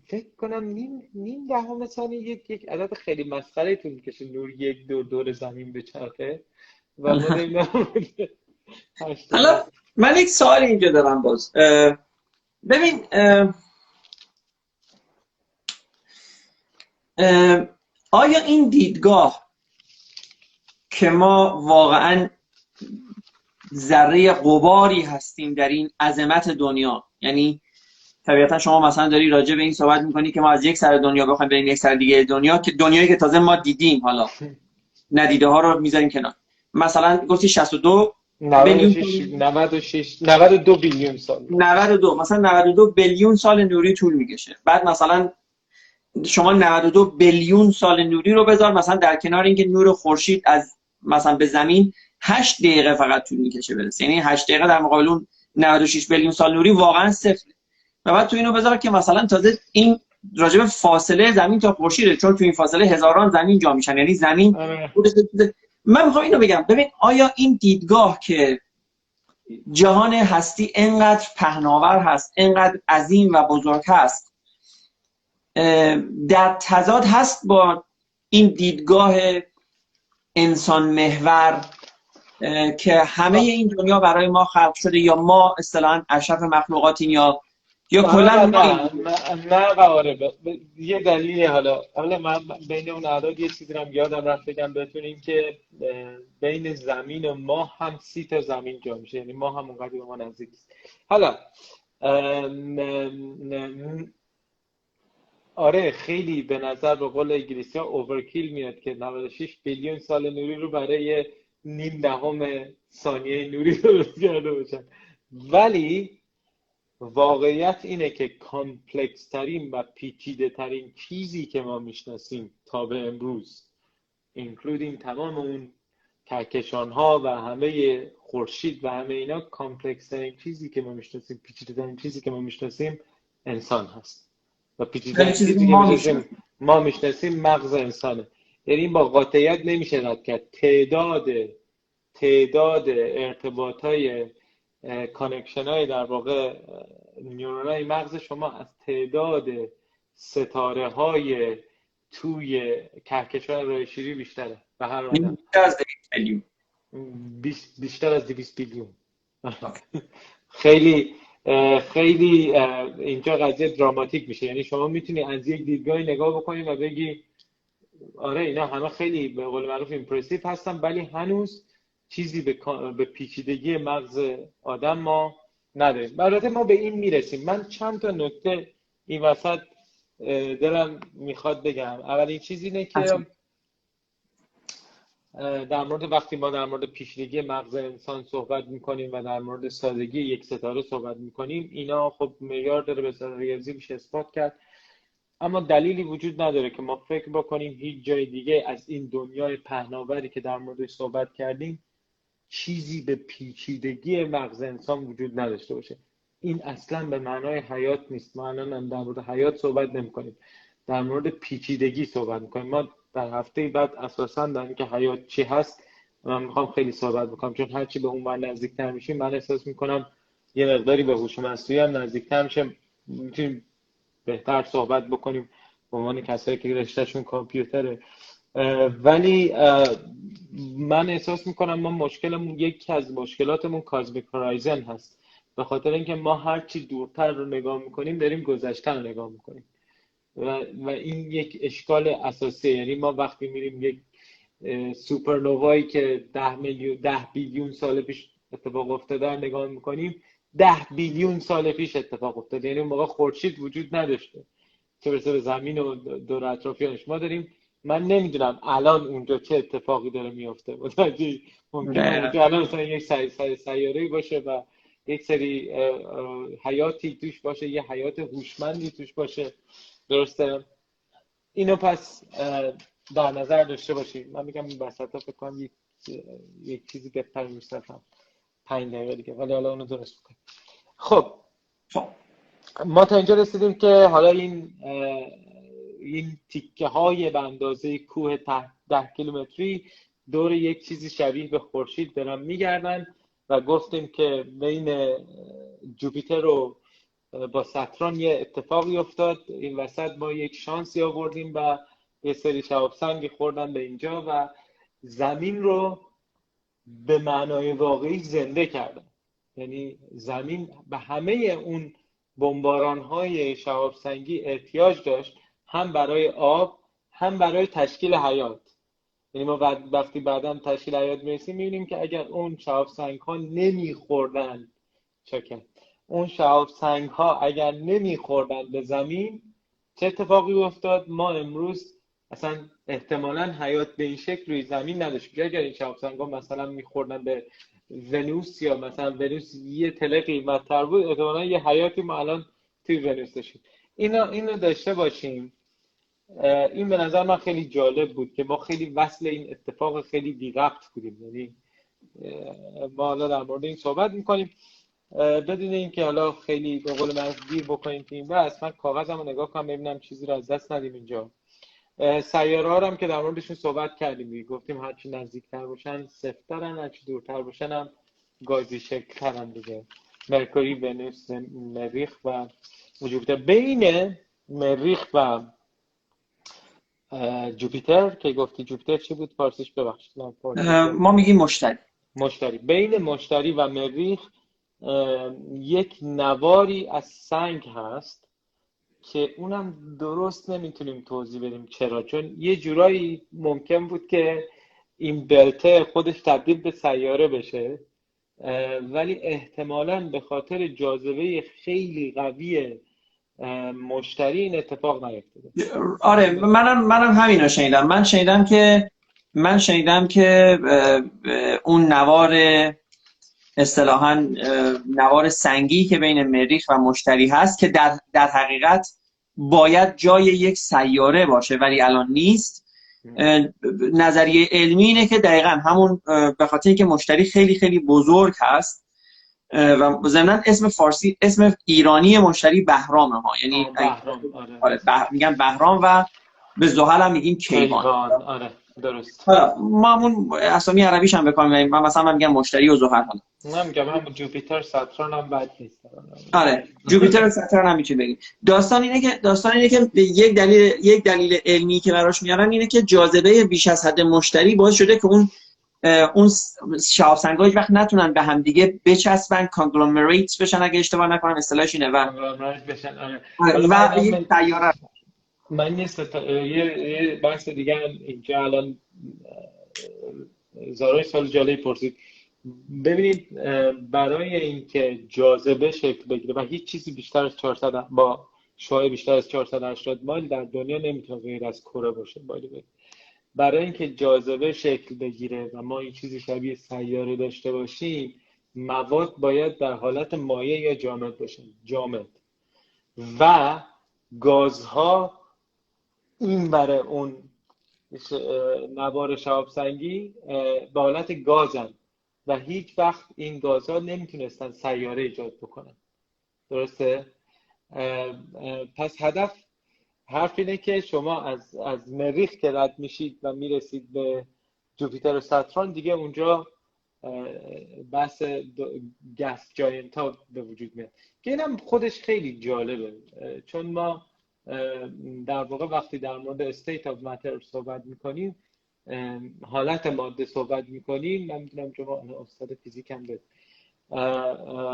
فکر کنم نیم نیم دهم ثانیه یک یک عدد خیلی مسخره طول می‌کشه نور یک دور دور زمین به چرخه. و [LAUGHS] حالا من یک سوال اینجا دارم باز. ببین آیا این دیدگاه که ما واقعا ذره قباری هستیم در این عظمت دنیا. یعنی طبیعتا شما مثلا داری راجع به این صحبت می‌کنی که ما از یک سر دنیا بخوایم بریم یک سر دیگه دنیا که دنیایی که تازه ما دیدیم حالا. [LAUGHS] ندیده ها رو می‌ذاریم کنار. مثلا گفتی 62 96 92 بیلیون سال. 92 مثلا 92 بیلیون سال نوری طول می‌کشه. بعد مثلا شما 92 بیلیون سال نوری رو بذار مثلا در کنار اینکه نور خورشید از مثلا به زمین 8 دقیقه فقط طول می‌کشه برسه. یعنی 8 دقیقه در مقابل اون 96 بیلیون سال نوری واقعا صفر و بعد تو اینو بذار که مثلا تازه این راجب فاصله زمین تا خورشید چون تو این فاصله هزاران زمین جا میشن. یعنی زمین آره. من می‌خوام اینو بگم. ببین آیا این دیدگاه که جهان هستی انقدر پهناور هست انقدر عظیم و بزرگ هست در تضاد هست با این دیدگاه انسان محور که همه این دنیا برای ما خلق شده یا ما اصطلاحا اشرف مخلوقاتیم یا یا کلا نه نه آره یه دلیلی حالا. حالا من بین اون اعداد یه چیزی رو یادم رفت بگم بتونیم که بین زمین و ما هم سی تا زمین جا میشه. یعنی ما هم اونقدر به ما نزدیک حالا آره خیلی به نظر به قول انگلیسی اوورکیل میاد که 96 بیلیون سال نوری رو برای نیم دهم ثانیه نوری درست کرده باشن. ولی واقعیت اینه که complex ترین و پیچیده ترین چیزی که ما می‌شناسیم تا به امروز including تمام اون کهکشان ها و همه خورشید و همه اینا complex ترین چیزی که ما می‌شناسیم پیچیده ترین چیزی که ما می‌شناسیم انسان هست. و پیچیده چیزی که ما می‌شناسیم مغز انسانه. یعنی این با قاطعیت نمیشه رد کرد. تعداد تعداد ارتباط های connection های در واقع neuron های مغز شما از تعداد ستاره های توی کهکشان راه شیری بیشتره. به هر بیشتر از 200 billion [LAUGHS] خیلی خیلی اینجا قضیه dramatic میشه. یعنی شما می‌تونی از یک دیدگاهی نگاه بکنی و بگی آره اینا همه خیلی به قول معروف ایمپرسیو هستن ولی هنوز چیزی به, پیچیدگی مغز آدم ما نداریم. البته ما به این می‌رسیم. من چند تا نکته این وسط دلم می‌خواد بگم. اولین چیزی اینه که در مورد وقتی ما در مورد پیچیدگی مغز انسان صحبت می‌کنیم و در مورد سادگی یک ستاره صحبت می‌کنیم اینا خب معیار داره به ریاضی میشه اثبات کرد. اما دلیلی وجود نداره که ما فکر بکنیم هیچ جای دیگه از این دنیای پهناوری که در موردش صحبت کردیم چیزی به پیچیدگی مغز انسان وجود نداشته باشه. این اصلا به معنای حیات نیست. ما الان در مورد حیات صحبت نمی کنیم در مورد پیچیدگی صحبت می‌کنیم. ما در هفته بعد اساسا در اینکه حیات چی هست من می‌خوام خیلی صحبت بکنم. چون هرچی به اون من نزدیکتر میشیم من احساس می‌کنم یه مقداری به هوش مصنوعی هم نزدیکتر میشه. می‌تونیم بهتر صحبت بکنیم. به عنوان کسایی که رشتهشون کامپیوتره. ولی من احساس می‌کنم ما مشکلمون یکی از مشکلاتمون کازمیک هورایزن هست. به خاطر اینکه ما هرچی دورتر رو نگاه می‌کنیم داریم گذشته رو نگاه می‌کنیم. و, و این یک اشکال اساسی. یعنی ما وقتی میریم یک سوپرنووایی که ده میلیون ده بیلیون سال پیش اتفاق افتاده رو نگاه می‌کنیم ده بیلیون سال پیش اتفاق افتاده. یعنی اون موقع خورشید وجود نداشته. چه برسه به زمین و دور اطرافیانش. ما داریم من نمی‌دونم الان اونجا چه اتفاقی داره میفته متوجه ممکنه الان مثلا یک سیاره باشه و یک سری حیاتی توش باشه یه حیات هوشمندی توش باشه. درسته؟ اینو پس در نظر داشته باشید من میگم این وسط فکر کنم یک, یک چیزی بهتر میستفم پنج دقیقه دیگه. ولی حالا اونو درست بکنیم خب. ما تا اینجا رسیدیم که حالا این این تیکه های به اندازه کوه ده کیلومتری دور یک چیزی شبیه به خورشید دارن میگردن و گفتیم که بین جوپیتر و با ساتران یه اتفاقی افتاد. این وسط ما یک شانسی آوردیم و یه سری شهاب سنگی خوردن به اینجا و زمین رو به معنای واقعی زنده کردن. یعنی زمین به همه اون بمباران های شهاب سنگی احتیاج داشت هم برای آب هم برای تشکیل حیات یعنی ما وقتی بعدا تشکیل حیات می‌رسیم می‌بینیم که اگر اون شهاب سنگ ها نمیخوردن چکن اون شهاب سنگ ها اگر نمیخوردن به زمین چه اتفاقی افتاد؟ ما امروز اصلا احتمالا حیات به این شکل روی زمین نداشت. اگر این شهاب سنگ ها مثلا میخوردن به ونوس یا مثلا ونوس یه تله قیمتتر بود احتمالا یه حیاتی ما الان توی ونوس داشتیم. اینو اینو داشته باشیم. این به نظر من خیلی جالب بود که ما خیلی وصل این اتفاق خیلی بی ربط بودیم. یعنی ما حالا در مورد این صحبت می‌کنیم. بدون اینکه حالا خیلی به قول من گیر بکنیم که این بس من کاغذم رو نگاه کنم ببینم چیزی رو از دست ندیم اینجا. سیاره ها هم که در موردشون صحبت کردیم گفتیم هرچی نزدیکتر باشن سفترن هرچی دورتر باشن هم گازی شکلترن دیگه. مرکوری ونوس مریخ و جوپیتر. بین مریخ و جوپیتر که گفتی جوپیتر چی بود؟ فارسیش ببخشید ما میگیم مشتری. مشتری. بین مشتری و مریخ یک نواری از سنگ هست که اونم درست نمی‌تونیم توضیح بدیم چرا. چون یه جورایی ممکن بود که این بلته خودش تبدیل به سیاره بشه ولی احتمالا به خاطر جاذبه خیلی قوی مشتری این اتفاق نیفتاده. آره منم منم همین شنیدم. من شنیدم که من شنیدم که اون نوار اصطلاحا نوار سنگی که بین مریخ و مشتری هست که در, در حقیقت باید جای یک سیاره باشه ولی الان نیست. نظریه علمی اینه که دقیقا همون به خاطر اینکه مشتری خیلی خیلی بزرگ هست و ضمنا اسم فارسی اسم ایرانی مشتری بهرام ها. یعنی بهرام آره. آره میگن بهرام و به زحل هم میگیم کیوان آره. درست. ما همون اسامی عربیش هم بکنم من مثلا من میگم مشتری و زحل من میگم هم Jupiter Saturn هم بد نیست. آره Jupiter و Saturn هم می‌تونی بگیم. داستان اینه که داستان اینه که یک دلیل یک دلیل علمی که براش میارن اینه که جاذبه بیش از حد مشتری باعث شده که اون اون سنگا وقت نتونن به هم دیگه بچسبن conglomerate بشن اگه اشتباه نکنم اصطلاحش اینه و بشن آره. و یه سیاره من یه, یه بحث دیگه هم اینجا الان زارای سال جالبی پرسید. ببینید برای اینکه جاذبه شکل بگیره و هیچ چیزی بیشتر از 400 با شعاع بیشتر از 480 مایل در دنیا نمی‌تونه غیر از کره باشه باید برای اینکه جاذبه شکل بگیره و ما این چیزی شبیه سیاره داشته باشیم مواد باید در حالت مایع یا جامد باشه جامد. و گازها این برای اون نوار شهاب سنگی به حالت گازن. و هیچ وقت این گازها نمی‌تونستن سیاره ایجاد بکنن. درسته؟ پس هدف حرف اینه که شما از, از مریخ که رد میشید و می‌رسید به جوپیتر و ساتران. دیگه اونجا بحث گس جاینت ها به وجود میاد. که اینم خودش خیلی جالبه. چون ما در واقع وقتی در مورد state of matter صحبت می‌کنیم حالت ماده صحبت می‌کنیم من می‌دونم شما استاد فیزیک هم بده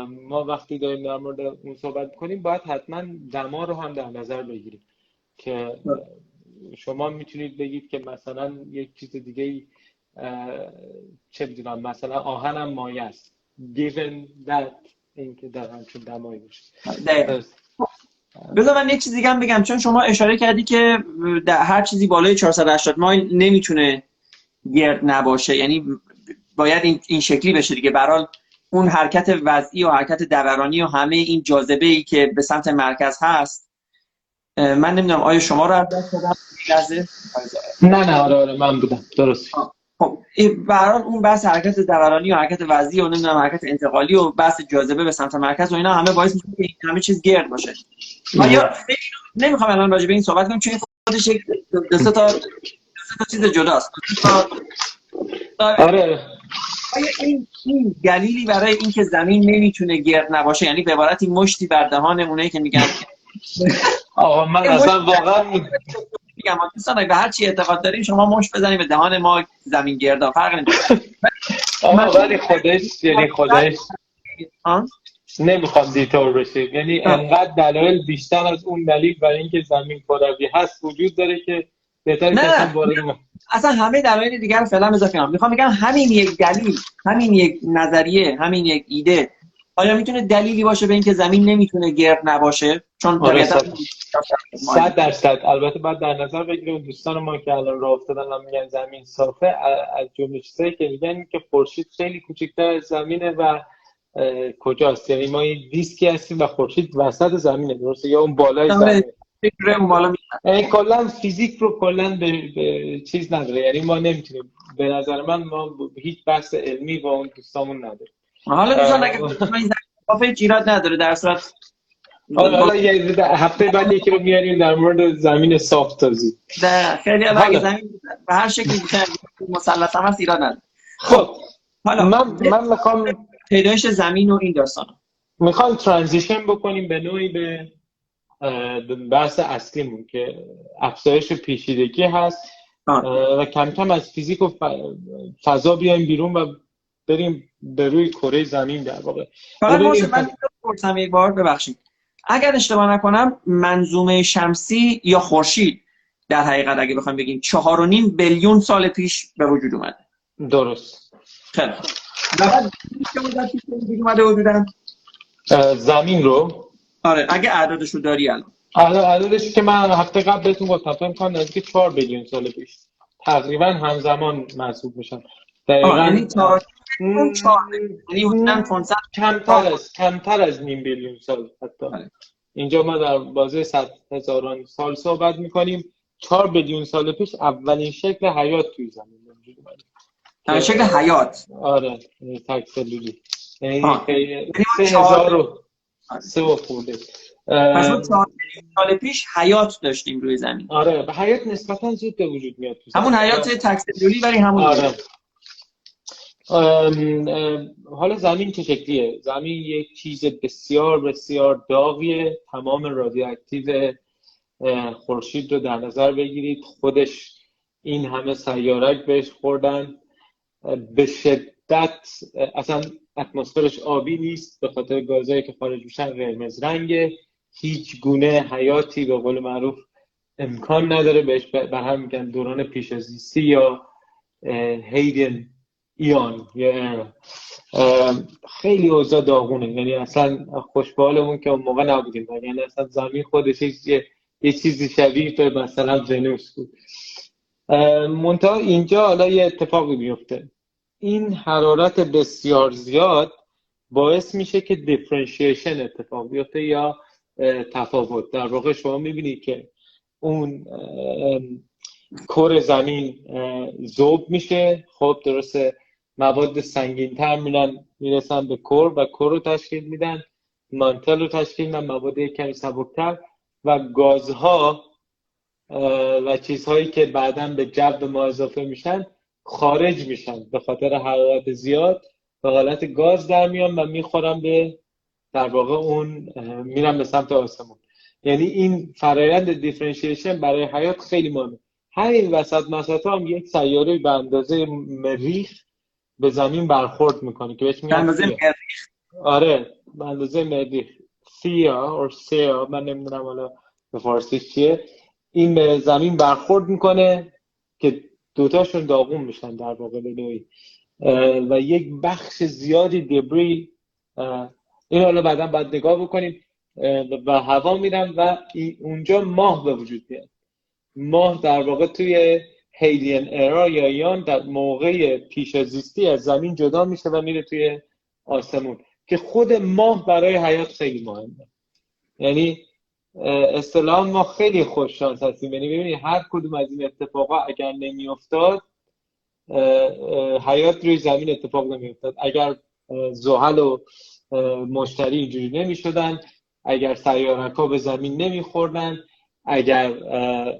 ما وقتی داریم در مورد اون صحبت می‌کنیم باید حتما دما رو هم در نظر بگیریم که شما می‌تونید بگید که مثلا یک چیز دیگه ای چه می‌دونم مثلا آهن هم مایه است. Given that اینکه در همچون دمایی باشه. بذار من یک چیز دیگه هم بگم. چون شما اشاره کردی که در هر چیزی بالای 480 مایل نمی‌تونه گرد نباشه. یعنی باید این, این شکلی بشه دیگه. برحال اون حرکت وضعی و حرکت دورانی و همه این جاذبه ای که به سمت مرکز هست من نمی‌دونم آیا شما رو دست دادم نه نه آره آره من بودم. درست خب برحال اون بحث حرکت دورانی و حرکت وضعی و نمی‌دونم حرکت انتقالی و بحث جاذبه به سمت مرکز و اینا همه باعث میشه که همه چیز گرد باشه. آیا نمی‌خوام الان راجع به این صحبت کنم چون خودش یک دو تا تا چیز جداست. آره. آیا این, این دلیلی برای اینکه زمین نمی‌تونه گرد نباشه یعنی به عبارتی مشتی بر دهان اونایی که میگن؟ آقا من اصلا واقعا میگم دوستان به هر چی اعتقاد داریم شما مشت بزنید به دهان ما زمین گردا. فرق نمی‌کنه. آقا ولی خودش یعنی خودش نمی‌خوام دیتور بشیم. یعنی انقدر دلایل بیشتر از اون دلیل برای اینکه زمین کروی هست وجود داره که بهتره که اصلا همه دلایل دیگر فعلا اضافه کنم می‌خوام بگم همین یک دلیل همین یک نظریه همین یک ایده آیا می‌تونه دلیلی باشه به اینکه زمین نمی‌تونه گرد نباشه؟ چون آره، صد درصد. البته باید در نظر بگیریم دوستان ما که الان راه افتادن هم میگن زمین صافه از جمله چیزایی که میگن که خورشید خیلی کوچکتر از زمینه و کجاست؟ یعنی ما یه دیسکی هستیم و خورشید وسط زمینه درسته؟ یا اون بالای آره. زمینه. فکر اون بالا می- یعنی کلا فیزیک رو کلا به, به چیز نداره. یعنی ما نمی‌تونیم. به نظر من ما هیچ بحث علمی با اون دوستامون نداریم. حالا دوستان اه. اگه این ایراد نداره در صورت حالا حالا هفته بعد یکی رو میاریم در مورد زمین صاف توضیح در خیلی اگه. زمین به هر شکلی مسلط هم هست ایراد نداره. خب. حالا. من من می‌خوام پیدایش زمین و این داستان. می‌خوام ترانزیشن بکنیم به نوعی به بحث اصلیمون که افزایش پیچیدگی هست. آه. و کم کم از فیزیک و فضا بیایم بیرون و بریم به روی کره زمین در واقع. فقط من پرسم یک بار ببخشید. اگر اشتباه نکنم منظومه شمسی یا خورشید در حقیقت اگه بخوایم بگیم چهار و نیم بیلیون سال پیش به وجود اومده. درست. خیلی اومده زمین رو؟ آره اگه اعدادش رو داری الان. عددش که من هفته قبل بهتون گفتم فکر کنم نزدیک 4 بیلیون سال پیش. تقریبا همزمان محسوب میشن. دقیقا یعنی اون چهار. یعنی حدوداً 500 کمتر از کمتر از نیم بیلیون سال حتی. بله. اینجا ما در بازه صد هزاران سال صحبت می‌کنیم. 4 بیلیون سال پیش اولین شکل حیات توی زمین. به وجود اومده. در شکل حیات. آره یعنی تک سلولی. یعنی سه چهار- هزار و سه و خورده. پس ما چهار سال پیش حیات داشتیم روی زمین. آره و حیات نسبتا زود به وجود میاد همون. حیات تکسلولی ولی همون آره. حالا زمین چه شکلیه؟ زمین یک چیز بسیار بسیار داغیه. تمام رادیواکتیو خورشید رو در نظر بگیرید. خودش این همه سیارک بهش خوردن. به شدت اصلا اتمسفرش آبی نیست. به خاطر گازایی که خارج میشن قرمز رنگه. هیچ گونه حیاتی به قول معروف امکان نداره. بهش به هم میگن دوران پیش از زیستی یا هیدن ایان خیلی اوضاع داغونه. یعنی اصلا خوشبالمون که اون موقع نبودیم. یعنی اصلا زمین خودش یه, یه چیزی شبیه به مثلا ونوس بود. منتها اینجا حالا یه اتفاقی میفته. این حرارت بسیار زیاد باعث میشه که دیفرنشیشن اتفاق بیفته یا تفاوت. در واقع شما می‌بینید که اون کره زمین ذوب میشه. خب درسته. مواد سنگینتر میرن می‌رسن به کور و کور رو تشکیل میدن مانتل رو تشکیل میدن مواد کمی سبکتر و گازها و چیزهایی که بعدا به جو ما اضافه میشن خارج میشن به خاطر حرارت زیاد به حالت گاز در میان و می‌خورن به در واقع اون میرن به سمت آسمون. یعنی این فرایند دیفرنشیشن برای حیات خیلی مهمه. همین وسط مسط هم یک سیاره به اندازه مریخ به زمین برخورد می‌کنه که بهش به میگن اندازه سیا. مریخ. آره به اندازه مریخ سیا اور سیا من نمی‌دونم حالا به فارسی چیه. این به زمین برخورد می‌کنه که دوتاشون داغون میشن در واقع به نوعی. و یک بخش زیادی دبری این حالا بعدا باید نگاه بکنیم. و هوا میرن و اونجا ماه به وجود میاد. ماه در واقع توی هیلین ارا یا یان در موقع پیش از زمین جدا میشه و میره توی آسمون که خود ماه برای حیات خیلی مهمه. یعنی اصطلاحا ما خیلی خوش شانس هستیم. یعنی ببینید هر کدوم از این اتفاقا اگر نمیافتاد حیات روی زمین اتفاق نمیافتاد. اگر زحل و مشتری اینجوری نمی‌شدن اگر سیارک ها به زمین نمیخوردن اگر اه،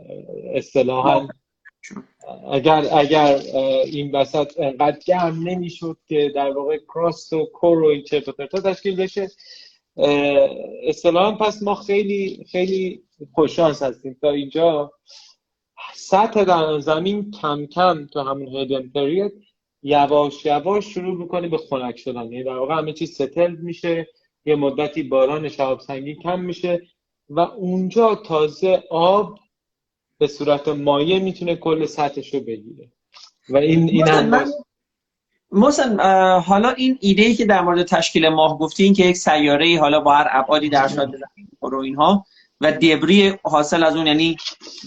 اگر اگر این وسط انقدر گرم نمی‌شد که در واقع کراست و کور و این چرت و پرتا تشکیل بشه اصطلاحا پس ما خیلی خیلی خوششانس هستیم. تا اینجا سطح در زمین کم کم تو همون هیدن پریود یواش یواش شروع می‌کنه به خنک شدن. یعنی در واقع همه چیز ستل میشه یه مدتی باران شهاب سنگی کم میشه و اونجا تازه آب به صورت مایع می‌تونه کل سطحش رو بگیره. و این این باز- محسن حالا این ایده ای که در مورد تشکیل ماه گفتین که یک سیاره ای حالا با هر ابعادی در شاد و اینها و دبری حاصل از اون یعنی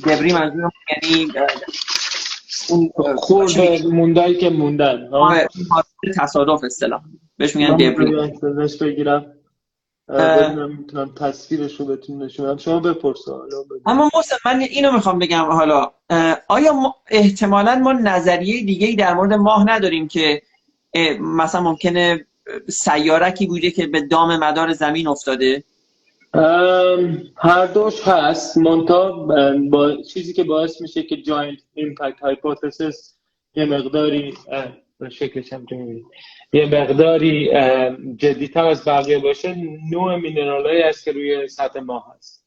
دبری منظور یعنی اون خورد موندایی که موندن. آره، تصادف اصطلاح. بهش میگن دبری. بگیرم. می‌تونم تصویرش رو بهتون نشونم شما بپرسا اما محسن من اینو می‌خوام بگم حالا آیا ما احتمالا ما نظریه دیگه در مورد ماه نداریم که مثلا ممکنه سیارکی بوده که به دام مدار زمین افتاده؟ هر دوش هست. منتها با چیزی که باعث میشه که giant impact hypothesis یه مقداری شکلش هم یه مقداری جدیتر از بقیه باشه نوع mineral ایی است که روی سطح ماه هست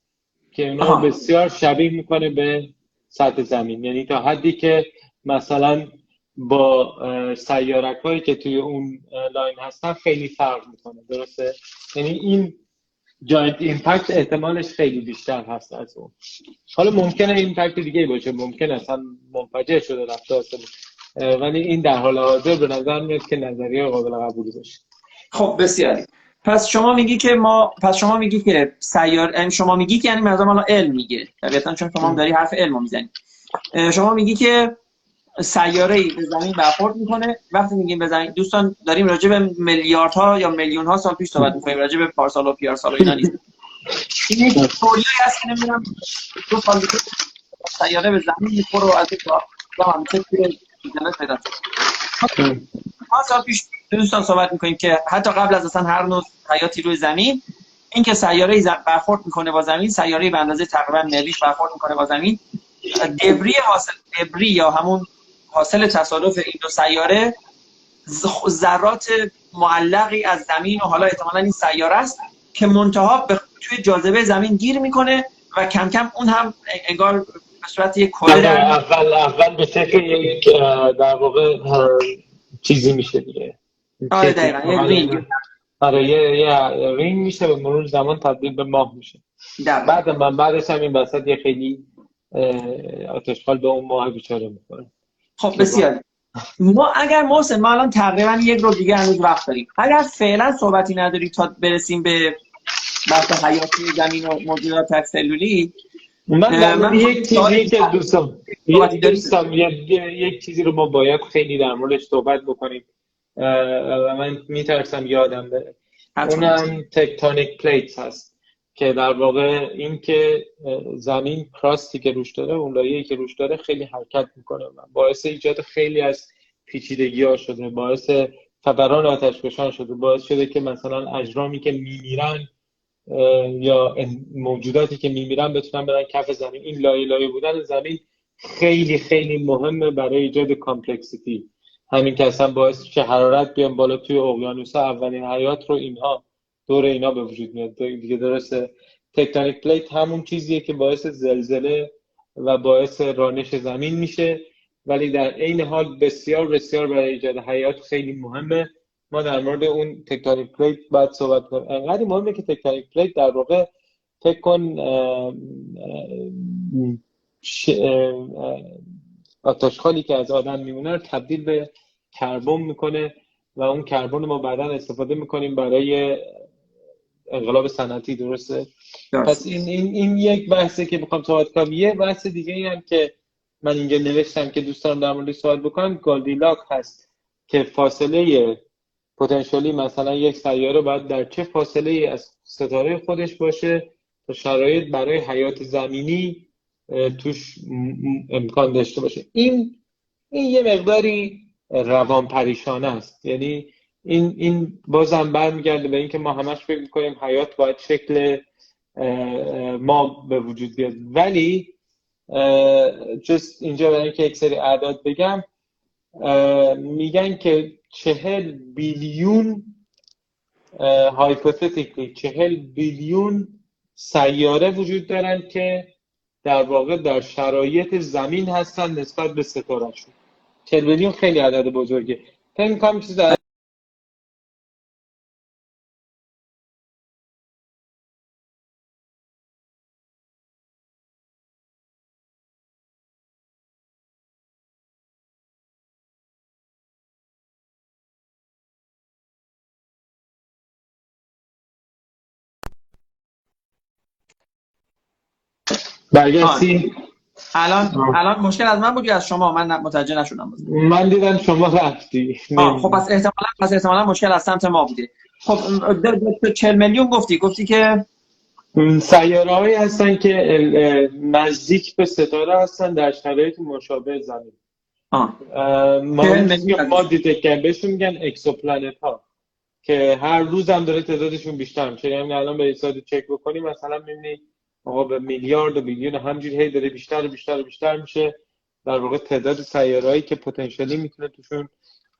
که اونا بسیار شبیه می‌کنه به سطح زمین. یعنی تا حدی که مثلا با سیارک هایی که توی اون line هستن خیلی فرق می‌کنه. درسته؟ یعنی این giant impact احتمالش خیلی بیشتر هست از اون. حالا ممکنه impact دیگه باشه. ممکنه اصلا منفجر شده رفته ولی این در حال حاضر به نظر میاد که نظریه قابل قبولی باشه. خب بسیاری. پس شما میگی که ما پس شما میگی که سیار شما میگی که یعنی مثلا الان علم میگه. طبیعتا چون شما داری حرف علم می‌زنی. شما میگی که سیاره ای به زمین برخورد می‌کنه. وقتی میگیم به زمین دوستان داریم راجع به میلیاردها یا میلیون ها سال پیش صحبت می‌کنیم. راجع به پارسال و پیارسال و اینا نیست. این تولیه هست که نمی‌دونم دو سال سیاره به زمین می‌خوره از این ما سال پیش دوستان صحبت می‌کنیم که حتی قبل از اصلا هر نوع حیاتی روی زمین اینکه سیاره برخورد می‌کنه با زمین سیاره به اندازه تقریبا مریخ برخورد می‌کنه با زمین. دبری حاصل دبری یا همون حاصل تصادف این دو سیاره ذرات معلقی از زمین و حالا احتمالا این سیاره است که منتها به توی جاذبه زمین گیر می‌کنه و کم کم اون هم انگار به صورت یک در اول اول به شکل یک در واقع چیزی میشه دیگه. آره دقیقا آره یه, یه رینگ میشه به مرور زمان تبدیل به ماه میشه. بعد من بعدش هم این وسط یه خیلی آتشخال به اون ماه بیچاره می‌کنه. خب بسیار. ما اگر محسن ما الان تقریبا یک رو دیگه هنوز وقت داریم. اگر فعلا صحبتی نداری تا برسیم به بحث حیاتی زمین و موجودات تکسلولی من, من یک چیزی که دوستم دوستم یک چیزی رو ما باید خیلی در موردش صحبت بکنیم. و من میترسم یادم بره. اونم tectonic plates هست که در واقع این که زمین crust ی که روش داره اون لایه‌ای که روش داره خیلی حرکت می‌کنه و باعث ایجاد خیلی از پیچیدگی ها شده باعث فوران آتشفشان شده باعث شده که مثلا اجرامی که میمیرن یا موجوداتی که میمیرن بتونن برن کف زمین. این لایه لایه بودن زمین خیلی خیلی مهمه برای ایجاد complexity. همین که اصلا باعث میشه حرارت بیان بالا توی اقیانوس اولین حیات رو اینها دور اینا به وجود میاد. دیگه درسته. tectonic plate همون چیزیه که باعث زلزله و باعث رانش زمین میشه. ولی در عین حال بسیار بسیار برای ایجاد حیات خیلی مهمه. ما در مورد اون tectonic plate باید صحبت کنیم. انقدر مهمه که tectonic plate در واقع فکر کن آشغالی که از آدم میمونه رو تبدیل به کربن می‌کنه و اون کربن ما بعدا استفاده می‌کنیم برای انقلاب صنعتی درسته؟ پس این, این, این یک بحثه که می‌خوام صحبت کنم. یه بحث دیگه ای هم که من اینجا نوشتم که دوستان در مورد صحبت بکنم Goldilock هست که فاصله پتانسیلی مثلا یک سیاره باید در چه فاصله ای از ستاره خودش باشه تا شرایط برای حیات زمینی توش امکان داشته باشه. این این یه مقداری روان پریشانه است. یعنی این این بازم برمیگرده به اینکه ما همش فکر می‌کنیم حیات باید شکل ما به وجود بیاد. ولی جست اینجا برای اینکه یک سری اعداد بگم میگن که چهل بیلیون هایپوتتیکلی چهل بیلیون سیاره وجود دارن که در واقع در شرایط زمین هستن نسبت به ستاره شون چهل بیلیون خیلی عدد بزرگه. فکر می‌کنم چیز برگشتی؟ الان الان مشکل از من بود یا از شما من متوجه نشدم. من دیدم شما رفتی. خب پس احتمالا پس احتمالا مشکل از سمت ما بوده. خب 40 میلیون گفتی. گفتی که سیاره هایی هستن که نزدیک به ستاره هستن در شرایط مشابه زمین. ما ما detect بهشون میگن exoplanet ها که هر روز هم داره تعدادشون بیشتر میشه. یعنی الان به ساعت چک بکنیم مثلا می‌بینی آقا به میلیارد و میلیون همجوری هی داره بیشتر و بیشتر و بیشتر میشه. در واقع تعداد سیارهایی که پتانسیلی می‌تونه توشون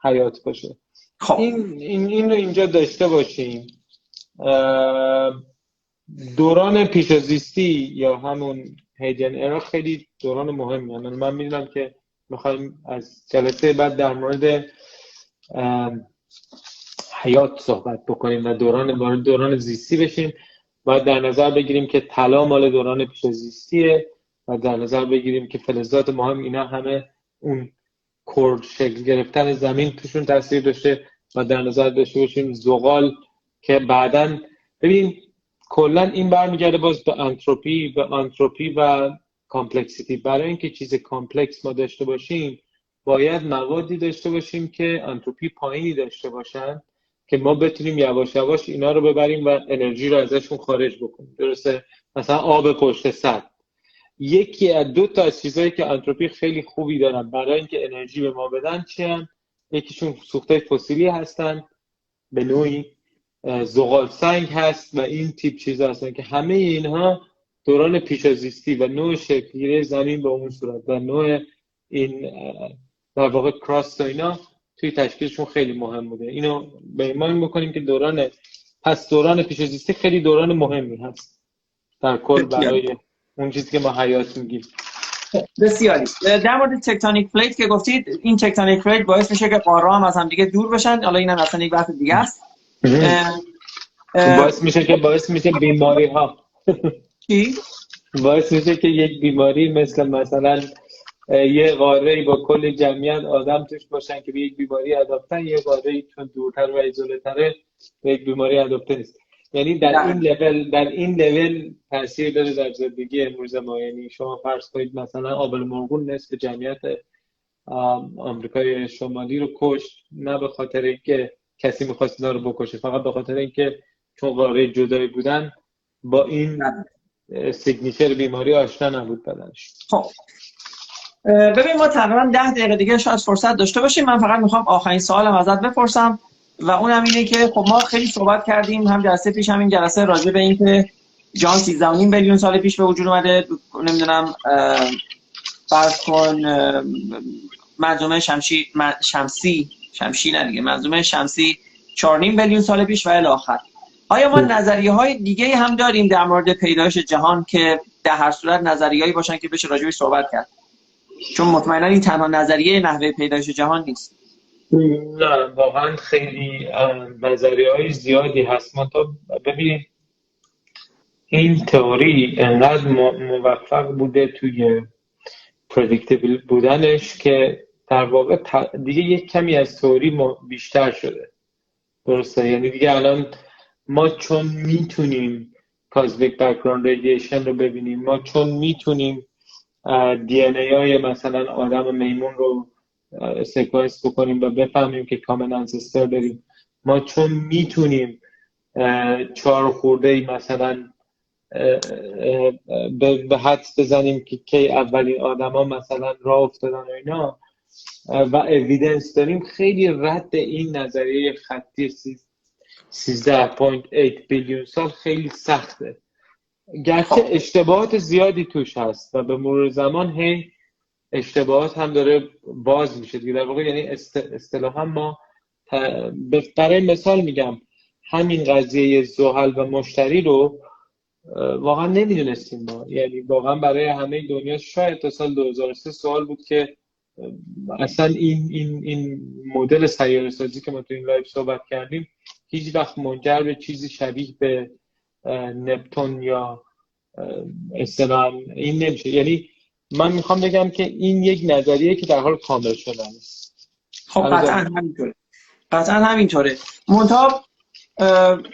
حیات باشه. خب. این این این رو اینجا داشته باشیم. دوران پیشازیستی یا همون هیدن ارا خیلی دوران مهمی یعنی من می‌دونم که می‌خوایم از جلسه بعد در مورد حیات صحبت بکنیم و دوران دوران زیستی بشیم. باید در نظر بگیریم که طلا مال دوران پیشازیستیه و در نظر بگیریم که فلزات مهم اینا همه اون کرد شکل گرفتن زمین توشون تاثیر داشته و در نظر داشته باشیم زغال که بعدا ببین کلا این برمیگرده باز به انتروپی به انتروپی و complexity. برای اینکه چیز complex ما داشته باشیم باید موادی داشته باشیم که انتروپی پایینی داشته باشن. که ما بتونیم یواش یواش اینا رو ببریم و انرژی رو ازشون خارج بکنیم. درسته؟ مثلا آب پشت سد. یکی از دو تا از چیزهایی که انتروپی خیلی خوبی دارن برای اینکه انرژی به ما بدن چی یکیشون سوخته فسیلی هستن. به نوعی زغال سنگ هست و این تیپ چیز هستن که همه اینها دوران پیشازیستی و نوع شکلی زمین به اون صورت و نوع این در واقع crust اینا توی تشکیلشون خیلی مهم بوده. اینو بیان بکنیم که دوران پس دوران پیشازیستی خیلی دوران مهمی هست در کل برای اون چیزی که ما حیات میگیم. بسیاری. در مورد tectonic plate که گفتید این tectonic plate باعث میشه که قاره هم از هم دیگه دور بشن. حالا اینم اصلا یک بحث دیگه است. باعث میشه که باعث میشه بیماری ها چی؟ [LAUGHS] باعث میشه که یک بیماری مثل مثلا یه قاره با کل جمعیت آدم توش باشن که به یک بیماری اداپتن یه قاره چون دورتر و ایزوله تره به یک بیماری اداپته نیست. یعنی در این لول در این لول تاثیر داره در زندگی امروز ما. یعنی شما فرض کنید مثلا آبل مرغون نصف جمعیت آمریکای شمالی رو کشت نه به خاطر اینکه کسی می‌خواست اینا رو بکشه فقط به خاطر اینکه چون قاره جدایی بودن با این سیگنیچر بیماری آشنا نبود بدنش. خب. ببین ما تقریبا ده دقیقه دیگه شاید فرصت داشته باشیم. من فقط می‌خوام آخرین سوالم ازت بپرسم و اونم اینه که خب ما خیلی صحبت کردیم هم جلسه پیش همین جلسه راجع به اینکه جان 13 میلیون سال پیش به وجود اومده. نمی‌دونم فرض کن منظومه شمشی شمسی شمشی نه دیگه منظومه شمسی 4 میلیون سال پیش و الی آخر. آیا ما نظریه های دیگه هم داریم در مورد پیدایش جهان که در هر صورت نظریه‌ای باشن که بشه راجعش صحبت کرد؟ چون مطمئنا این تنها نظریه نحوه پیدایش جهان نیست. نه واقعا خیلی نظریه های زیادی هست. ما تا ببینیم. این تئوری انقدر موفق بوده توی پردیکتیبل بودنش که در واقع دیگه یک کمی از تئوری بیشتر شده. درسته؟ یعنی دیگه الان ما چون می‌تونیم cosmic background radiation رو ببینیم ما چون می‌تونیم DNA های مثلا آدم میمون رو sequence بکنیم و بفهمیم که common ancestor داریم. ما چون می‌تونیم چهار خورده ای مثلا به حدس بزنیم که کی اولین آدما مثلا راه افتادن و اینا و اویدنس داریم خیلی رد این نظریه خطی 13.8 بیلیون سال خیلی سخته. گرچه خب. اشتباهات زیادی توش هست و به مرور زمان هی اشتباهات هم داره باز میشه دیگه در واقع یعنی اصطلاحا ما برای مثال میگم همین قضیه زحل و مشتری رو واقعا نمی‌دونستیم ما یعنی واقعا برای همه دنیا شاید تا سال 2003 سوال بود که اصلا این این این مدل سیاره سازی که ما تو این live صحبت کردیم هیچ وقت منجر به چیزی شبیه به نپتون یا اصطلاح این نمیشه. یعنی من می‌خوام بگم که این یک نظریه که در حال کامل شدن. است خب قطعا همینطوره. قطعا همینطوره. منتها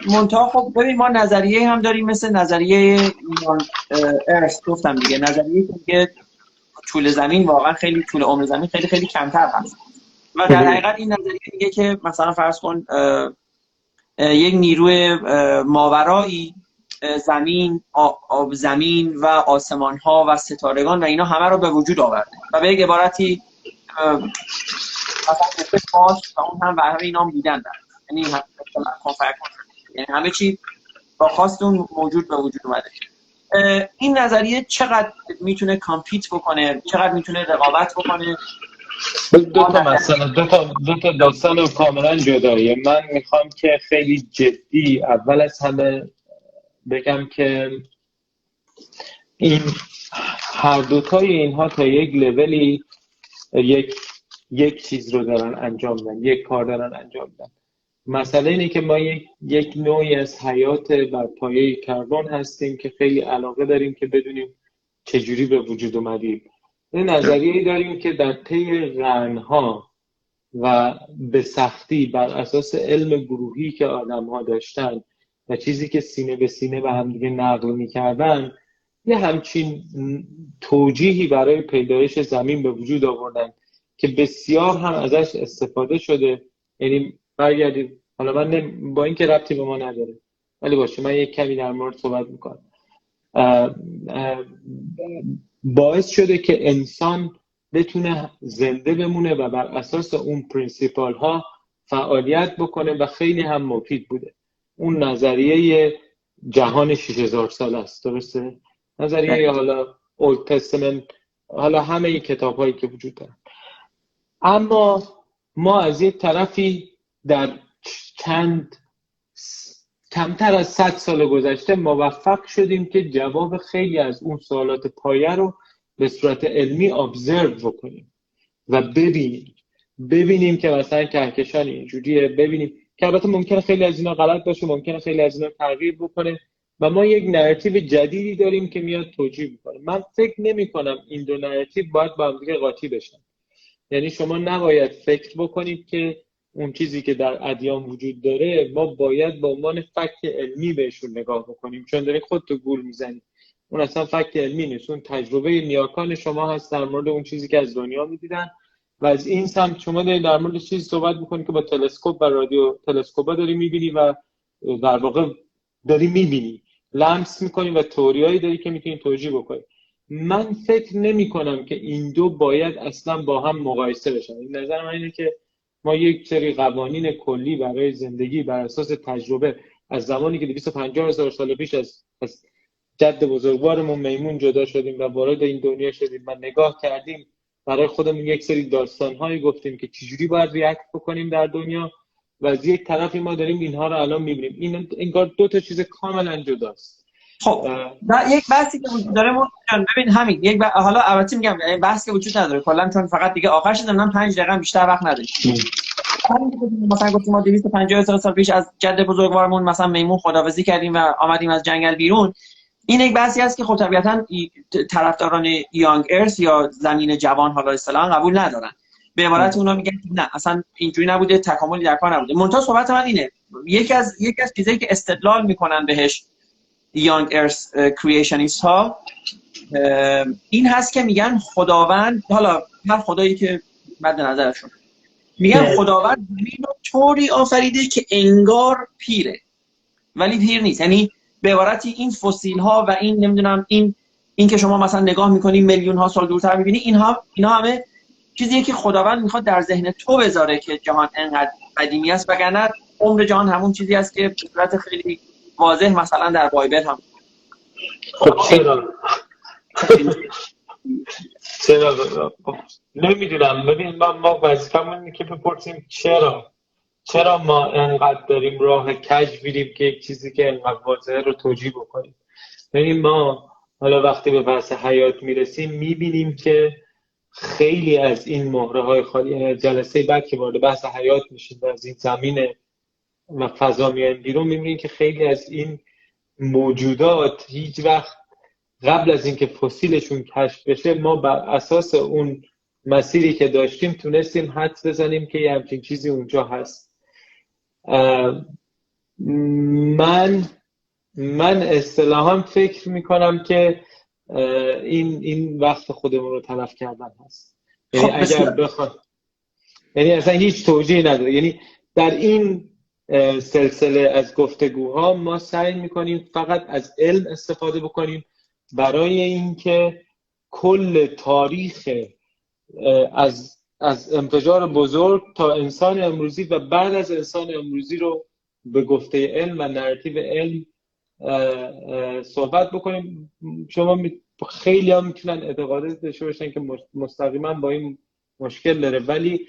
منتها خب ببین ما نظریه هم داریم مثل نظریه ارث. گفتم دیگه نظریه که طول زمین واقعا خیلی طول عمر زمین خیلی خیلی کمتر هست. و در حقیقت این نظریه میگه که مثلا فرض کن یک نیروی ماورایی زمین آب زمین و آسمان ها و ستارگان و اینا همه رو به وجود آورده و به یک عبارتی و اون هم و همه اینا هم دیدن یعنی یعنی همه چی با خواست اون موجود به وجود اومده. این نظریه چقدر می‌تونه کامپیت بکنه؟ چقدر می‌تونه رقابت بکنه؟ دو تا مثلا دو تا, دو تا داستان کاملا جداییه من می‌خوام که خیلی جدی اول از همه بگم که این هر دوتای اینها تا یک لولی یک یک چیز رو دارن انجام میدن یک کار دارن انجام میدن. مسئله اینه که ما یک, یک نوعی از حیات بر پایه کربن هستیم که خیلی علاقه داریم که بدونیم چجوری به وجود اومدیم. نظریه داریم که در طی قرنها و به سختی بر اساس علم گروهی که آدم ها داشتن و چیزی که سینه به سینه به هم دیگه نقل می‌کردن یه همچین توجیهی برای پیدایش زمین به وجود آوردن که بسیار هم ازش استفاده شده. یعنی برگردید حالا من با اینکه ربطی به ما نداره. ولی باشه من یک کمی در مورد صحبت می‌کنم. باعث شده که انسان بتونه زنده بمونه و بر اساس اون پرینسیپال ها فعالیت بکنه و خیلی هم مفید بوده. اون نظریه جهان 6000 سال است درسته؟ نظریه حالا اولد تستمنت حالا همه این کتاب هایی که وجود دارن. اما ما از یک طرفی در چند کمتر از 100 سال گذشته موفق شدیم که جواب خیلی از اون سوالات پایه رو به صورت علمی ابزرو بکنیم و ببینیم. ببینیم که مثلا کهکشان اینجوریه ببینیم که البته ممکنه خیلی از اینا غلط باشه ممکنه خیلی از اینا تغییر بکنه و ما یک narrative جدیدی داریم که میاد توجیه می‌کنه. من فکر نمی کنم این دو narrative باید با هم دیگه قاطی بشن. یعنی شما نباید فکر بکنید که اون چیزی که در ادیان وجود داره ما باید با عنوان fact علمی بهشون نگاه بکنیم. چون داری خودتو گول می‌زنی. اون اصلا fact علمی نیست. اون تجربه نیاکان شما هست در مورد اون چیزی که از دنیا می‌دیدن. و از این سمت شما داری در مورد چیزی صحبت می‌کنی که با تلسکوپ و رادیو تلسکوپ داری می‌بینی و در واقع داری می‌بینی. لمس می‌کنی و توریایی داری که می‌تونی توجیه بکنی. من فکر نمی کنم که این دو باید اصلا با هم مقایسه بشن. این نظر من اینه که ما یک سری قوانین کلی برای زندگی بر اساس تجربه از زمانی که 250 هزار سال پیش از, از جد بزرگوارمون میمون جدا شدیم و وارد این دنیا شدیم و نگاه کردیم برای خودمون یک سری داستان هایی گفتیم که چجوری باید ریاکت بکنیم در دنیا و از یک طرفی ما داریم اینها رو الان می‌بینیم. این انگار دو تا چیز کاملا جداست. خب یک بحثی که وجود داره ببین همین یک ب... حالا البته میگم بحث که وجود نداره کلا چون فقط دیگه آخرش دادم 5 دقیقه بیشتر وقت نداریم. مثلا گفتیم ما 250 هزار سال پیش از جد بزرگوارمون مثلا میمون خداوزی کردیم و آمدیم از جنگل بیرون. این یک بحثی است که خب طبیعتا طرفداران یانگ ارث یا زمین جوان حالا اصطلاحا قبول ندارن. به عبارت اونا میگن نه اصلا اینجوری نبوده تکاملی در کار نبوده. منتها صحبت من اینه یکی از یکی از چیزایی که استدلال می‌کنن بهش یانگ ارث کریشنیست ها. این هست که میگن خداوند حالا هر خدایی که مد نظرشون. میگن خداوند زمین رو طوری آفریده که انگار پیره ولی پیر نیست. یعنی به عبارتی این فسیل ها و این نمی‌دونم این این که شما مثلا نگاه می‌کنی میلیون ها سال دورتر می‌بینی اینها اینا همه چیزیه که خداوند می‌خواد در ذهن تو بذاره که جهان انقدر قدیمی است وگرنه عمر جهان همون چیزی است که به صورت خیلی واضح مثلا در بایبل هم. خب چرا؟ چرا؟ نمی‌دونم. ببین ما ما وظیفمون که بپرسیم چرا؟ چرا ما انقدر داریم راه کج میریم که یک چیزی که انقدر واضحه رو توجیه بکنیم؟ یعنی ما حالا وقتی به بحث حیات می‌رسیم می‌بینیم که خیلی از این مهره های خالی جلسه بعد که وارد بحث حیات میشیم و از این زمین و فضا میایم بیرون می‌بینیم که خیلی از این موجودات هیچ وقت قبل از اینکه فسیلشون کشف بشه ما بر اساس اون مسیری که داشتیم تونستیم حد بزنیم که یه همچین چیزی اونجا هست. من من اصطلاحا فکر می‌کنم که این این وقت خودمون رو تلف کردن هست. یعنی خب اگر بخواد یعنی اصلا هیچ توجیه نداره. یعنی در این سلسله از گفتگوها ما سعی می‌کنیم فقط از علم استفاده بکنیم. برای اینکه کل تاریخ از از انفجار بزرگ تا انسان امروزی و بعد از انسان امروزی رو به گفته علم و نراتیو علم صحبت بکنیم. شما خیلی هم می‌تونن اعتقادات داشته باشن که مستقیما با این مشکل داره. ولی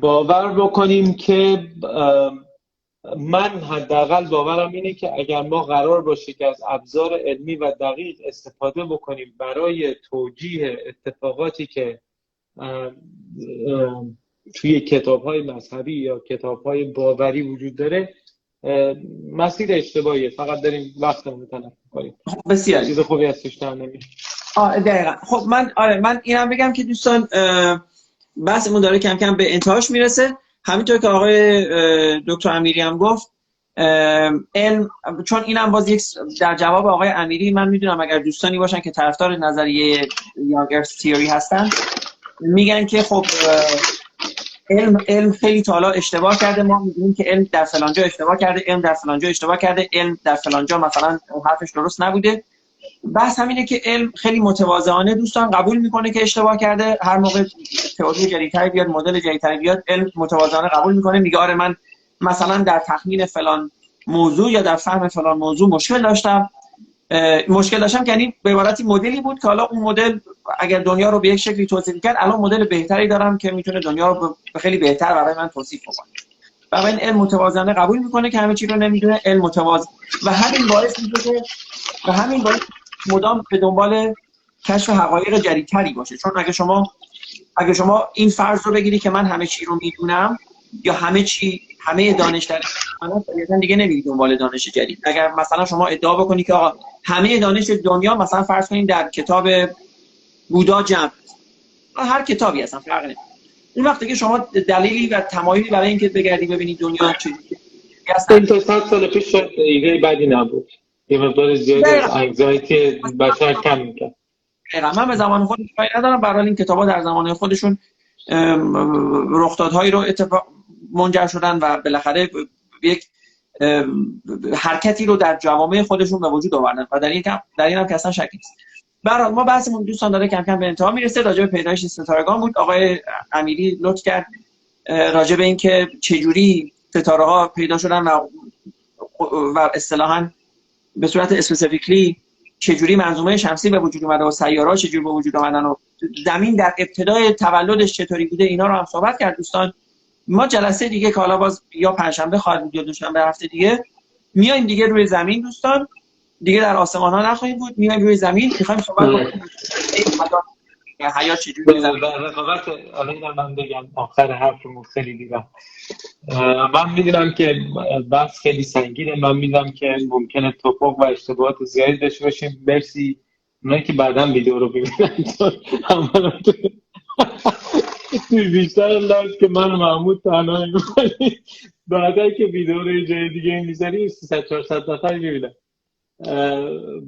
باور بکنیم که من حداقل باورم اینه که اگر ما قرار باشه که از ابزار علمی و دقیق استفاده بکنیم برای توجیه اتفاقاتی که توی کتاب های مذهبی یا کتاب های باوری وجود داره مسیر اشتباهیه. فقط داریم وقت رو تلف کنیم بسیار. چیز خوبی از توش دقیقا. خب من آره من اینم بگم که دوستان بحثمون داره کم کم به انتهاش می‌رسه. همینطور که آقای دکتر امیری هم گفت علم چون اینم باز یک در جواب آقای امیری من می‌دونم اگر دوستانی باشن که طرفدار نظریه یاگرس تیوری هستن میگن که خب علم علم خیلی تالا اشتباه کرده. ما می‌دونیم که علم در فلانجا اشتباه کرده علم در فلانجا اشتباه کرده علم در فلانجا مثلا حرفش درست نبوده. بحث همینه که علم خیلی متواضعانه دوستان قبول می‌کنه که اشتباه کرده. هر موقع تئوری جدیدتری بیاد مدل جدیدتری بیاد علم متواضعانه قبول می‌کنه. میگه آره من مثلا در تخمین فلان موضوع یا در فهم فلان موضوع مشکل داشتم. مشکل داشتم که یعنی به عبارتی مدلی بود که حالا اون مدل اگر دنیا رو به یک شکلی توصیف کرد الان مدل بهتری دارم که می‌تونه دنیا رو خیلی بهتر برای من توصیف کنه و این علم متوازنه قبول می‌کنه که همه چی رو نمی‌دونه علم متوازن. و همین باعث میشه و همین باعث مدام به دنبال کشف حقایق جدیدتری باشه. چون اگه شما اگه شما این فرض رو بگیری که من همه چی رو می‌دونم یا همه چی همه دانش در دیگه نمیری دنبال دانش جدید. اگر مثلا شما ادعا بکنی که آقا همه دانش دنیا مثلا فرض کنید در کتاب بودا جمع هر کتابی هستن فرق نمی‌کنه. اون وقتی که شما دلیلی و تمایلی برای اینکه بگردی ببینید دنیا چجوریه این تا صد سال پیش شد ایده بعدی نبود. یه مقدار زیاد انگزایتی بشر کم می‌کرد. من به زمان خود کاری ندارم. برای این کتابا در زمان خودشون رخدادهایی رو اتفاق منجر شدن و بالاخره یک حرکتی رو در جوامع خودشون به وجود آوردن. و در این در این هم که اصلا شک نیست. برای ما بحثمون دوستان داره کم کم به انتها می‌رسه. راجع به پیدایش ستارگان بود. آقای امیری لطف کرد راجع به اینکه چجوری ستاره ها پیدا شدن و و اصطلاحا به صورت اسپسیفیکلی چجوری منظومه شمسی به وجود اومده و سیارات چجوری به وجود آمدن و زمین در ابتدای تولدش چطوری بوده اینا رو هم صحبت کرد. دوستان ما جلسه دیگه که حالا باز یا پنجشنبه خواهد بود یا دوشنبه هفته دیگه میایم دیگه روی زمین دوستان. دیگه در آسمان ها نخواهیم بود. میایم روی زمین می‌خوایم صحبت کنیم حیات چجوری رقابت الان من بگم. آخر حرفمون خیلی دیگه. من می‌دونم که بحث خیلی سنگینه. من می‌دونم که ممکنه توپق و اشتباهات زیادی داشته باشیم. مرسی. اونایی که بعدا ویدیو رو ببینن. توی [LAUGHS] بیشتر لایو که من محمود تنهایی [LAUGHS] بعدا که ویدیو رو جای دیگه می‌ذاری 300 400 نفر می‌بینن.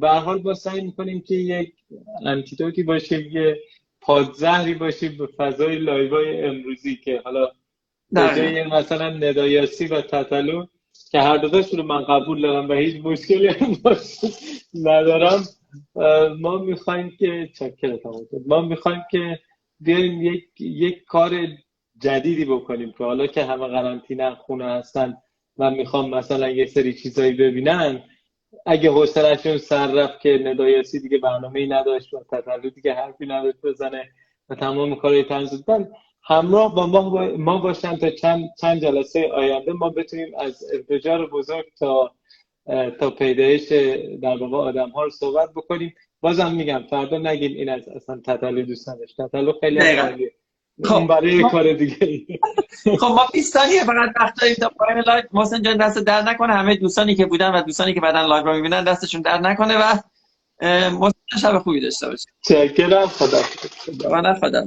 به حال با سعی می‌کنیم که یک antidote ی باشه یه پادزهری باشه به فضای لایوای امروزی که حالا جای مثلا ندا یاسی و تتلو که هر دوتاش رو من قبول دارم و هیچ مشکلی هم ندارم ما می‌خوایم که چکر ما می‌خوایم که بیایم یک, یک کار جدیدی بکنیم که حالا که همه قرنطینه خونه هستن و می‌خوام مثلا یه سری چیزایی ببینن اگه حوصلهشون سر رفت که ندایسی دیگه برنامه ای نداشت و تطلو دیگه حرفی نداشت بزنه و تمام کارهای تنظیم همراه با ما, ما باشن تا چند, چند جلسه آینده ما بتونیم از انفجار بزرگ تا تا پیدایش در واقع آدم ها رو صحبت بکنیم. بازم میگم فردا نگیم این از اصلا تتلو دوست نداشت. تتلو خیلی خب برای ما... کار دیگه [LAUGHS] خب ما 20 ثانیه فقط وقت داریم تا پایان لایو. محسن جان دست در نکنه. همه دوستانی که بودن و دوستانی که بعدن لایو رو می‌بینن دستشون در نکنه و محسن شب خوبی داشته باشه چکرم. خدا خدا خدا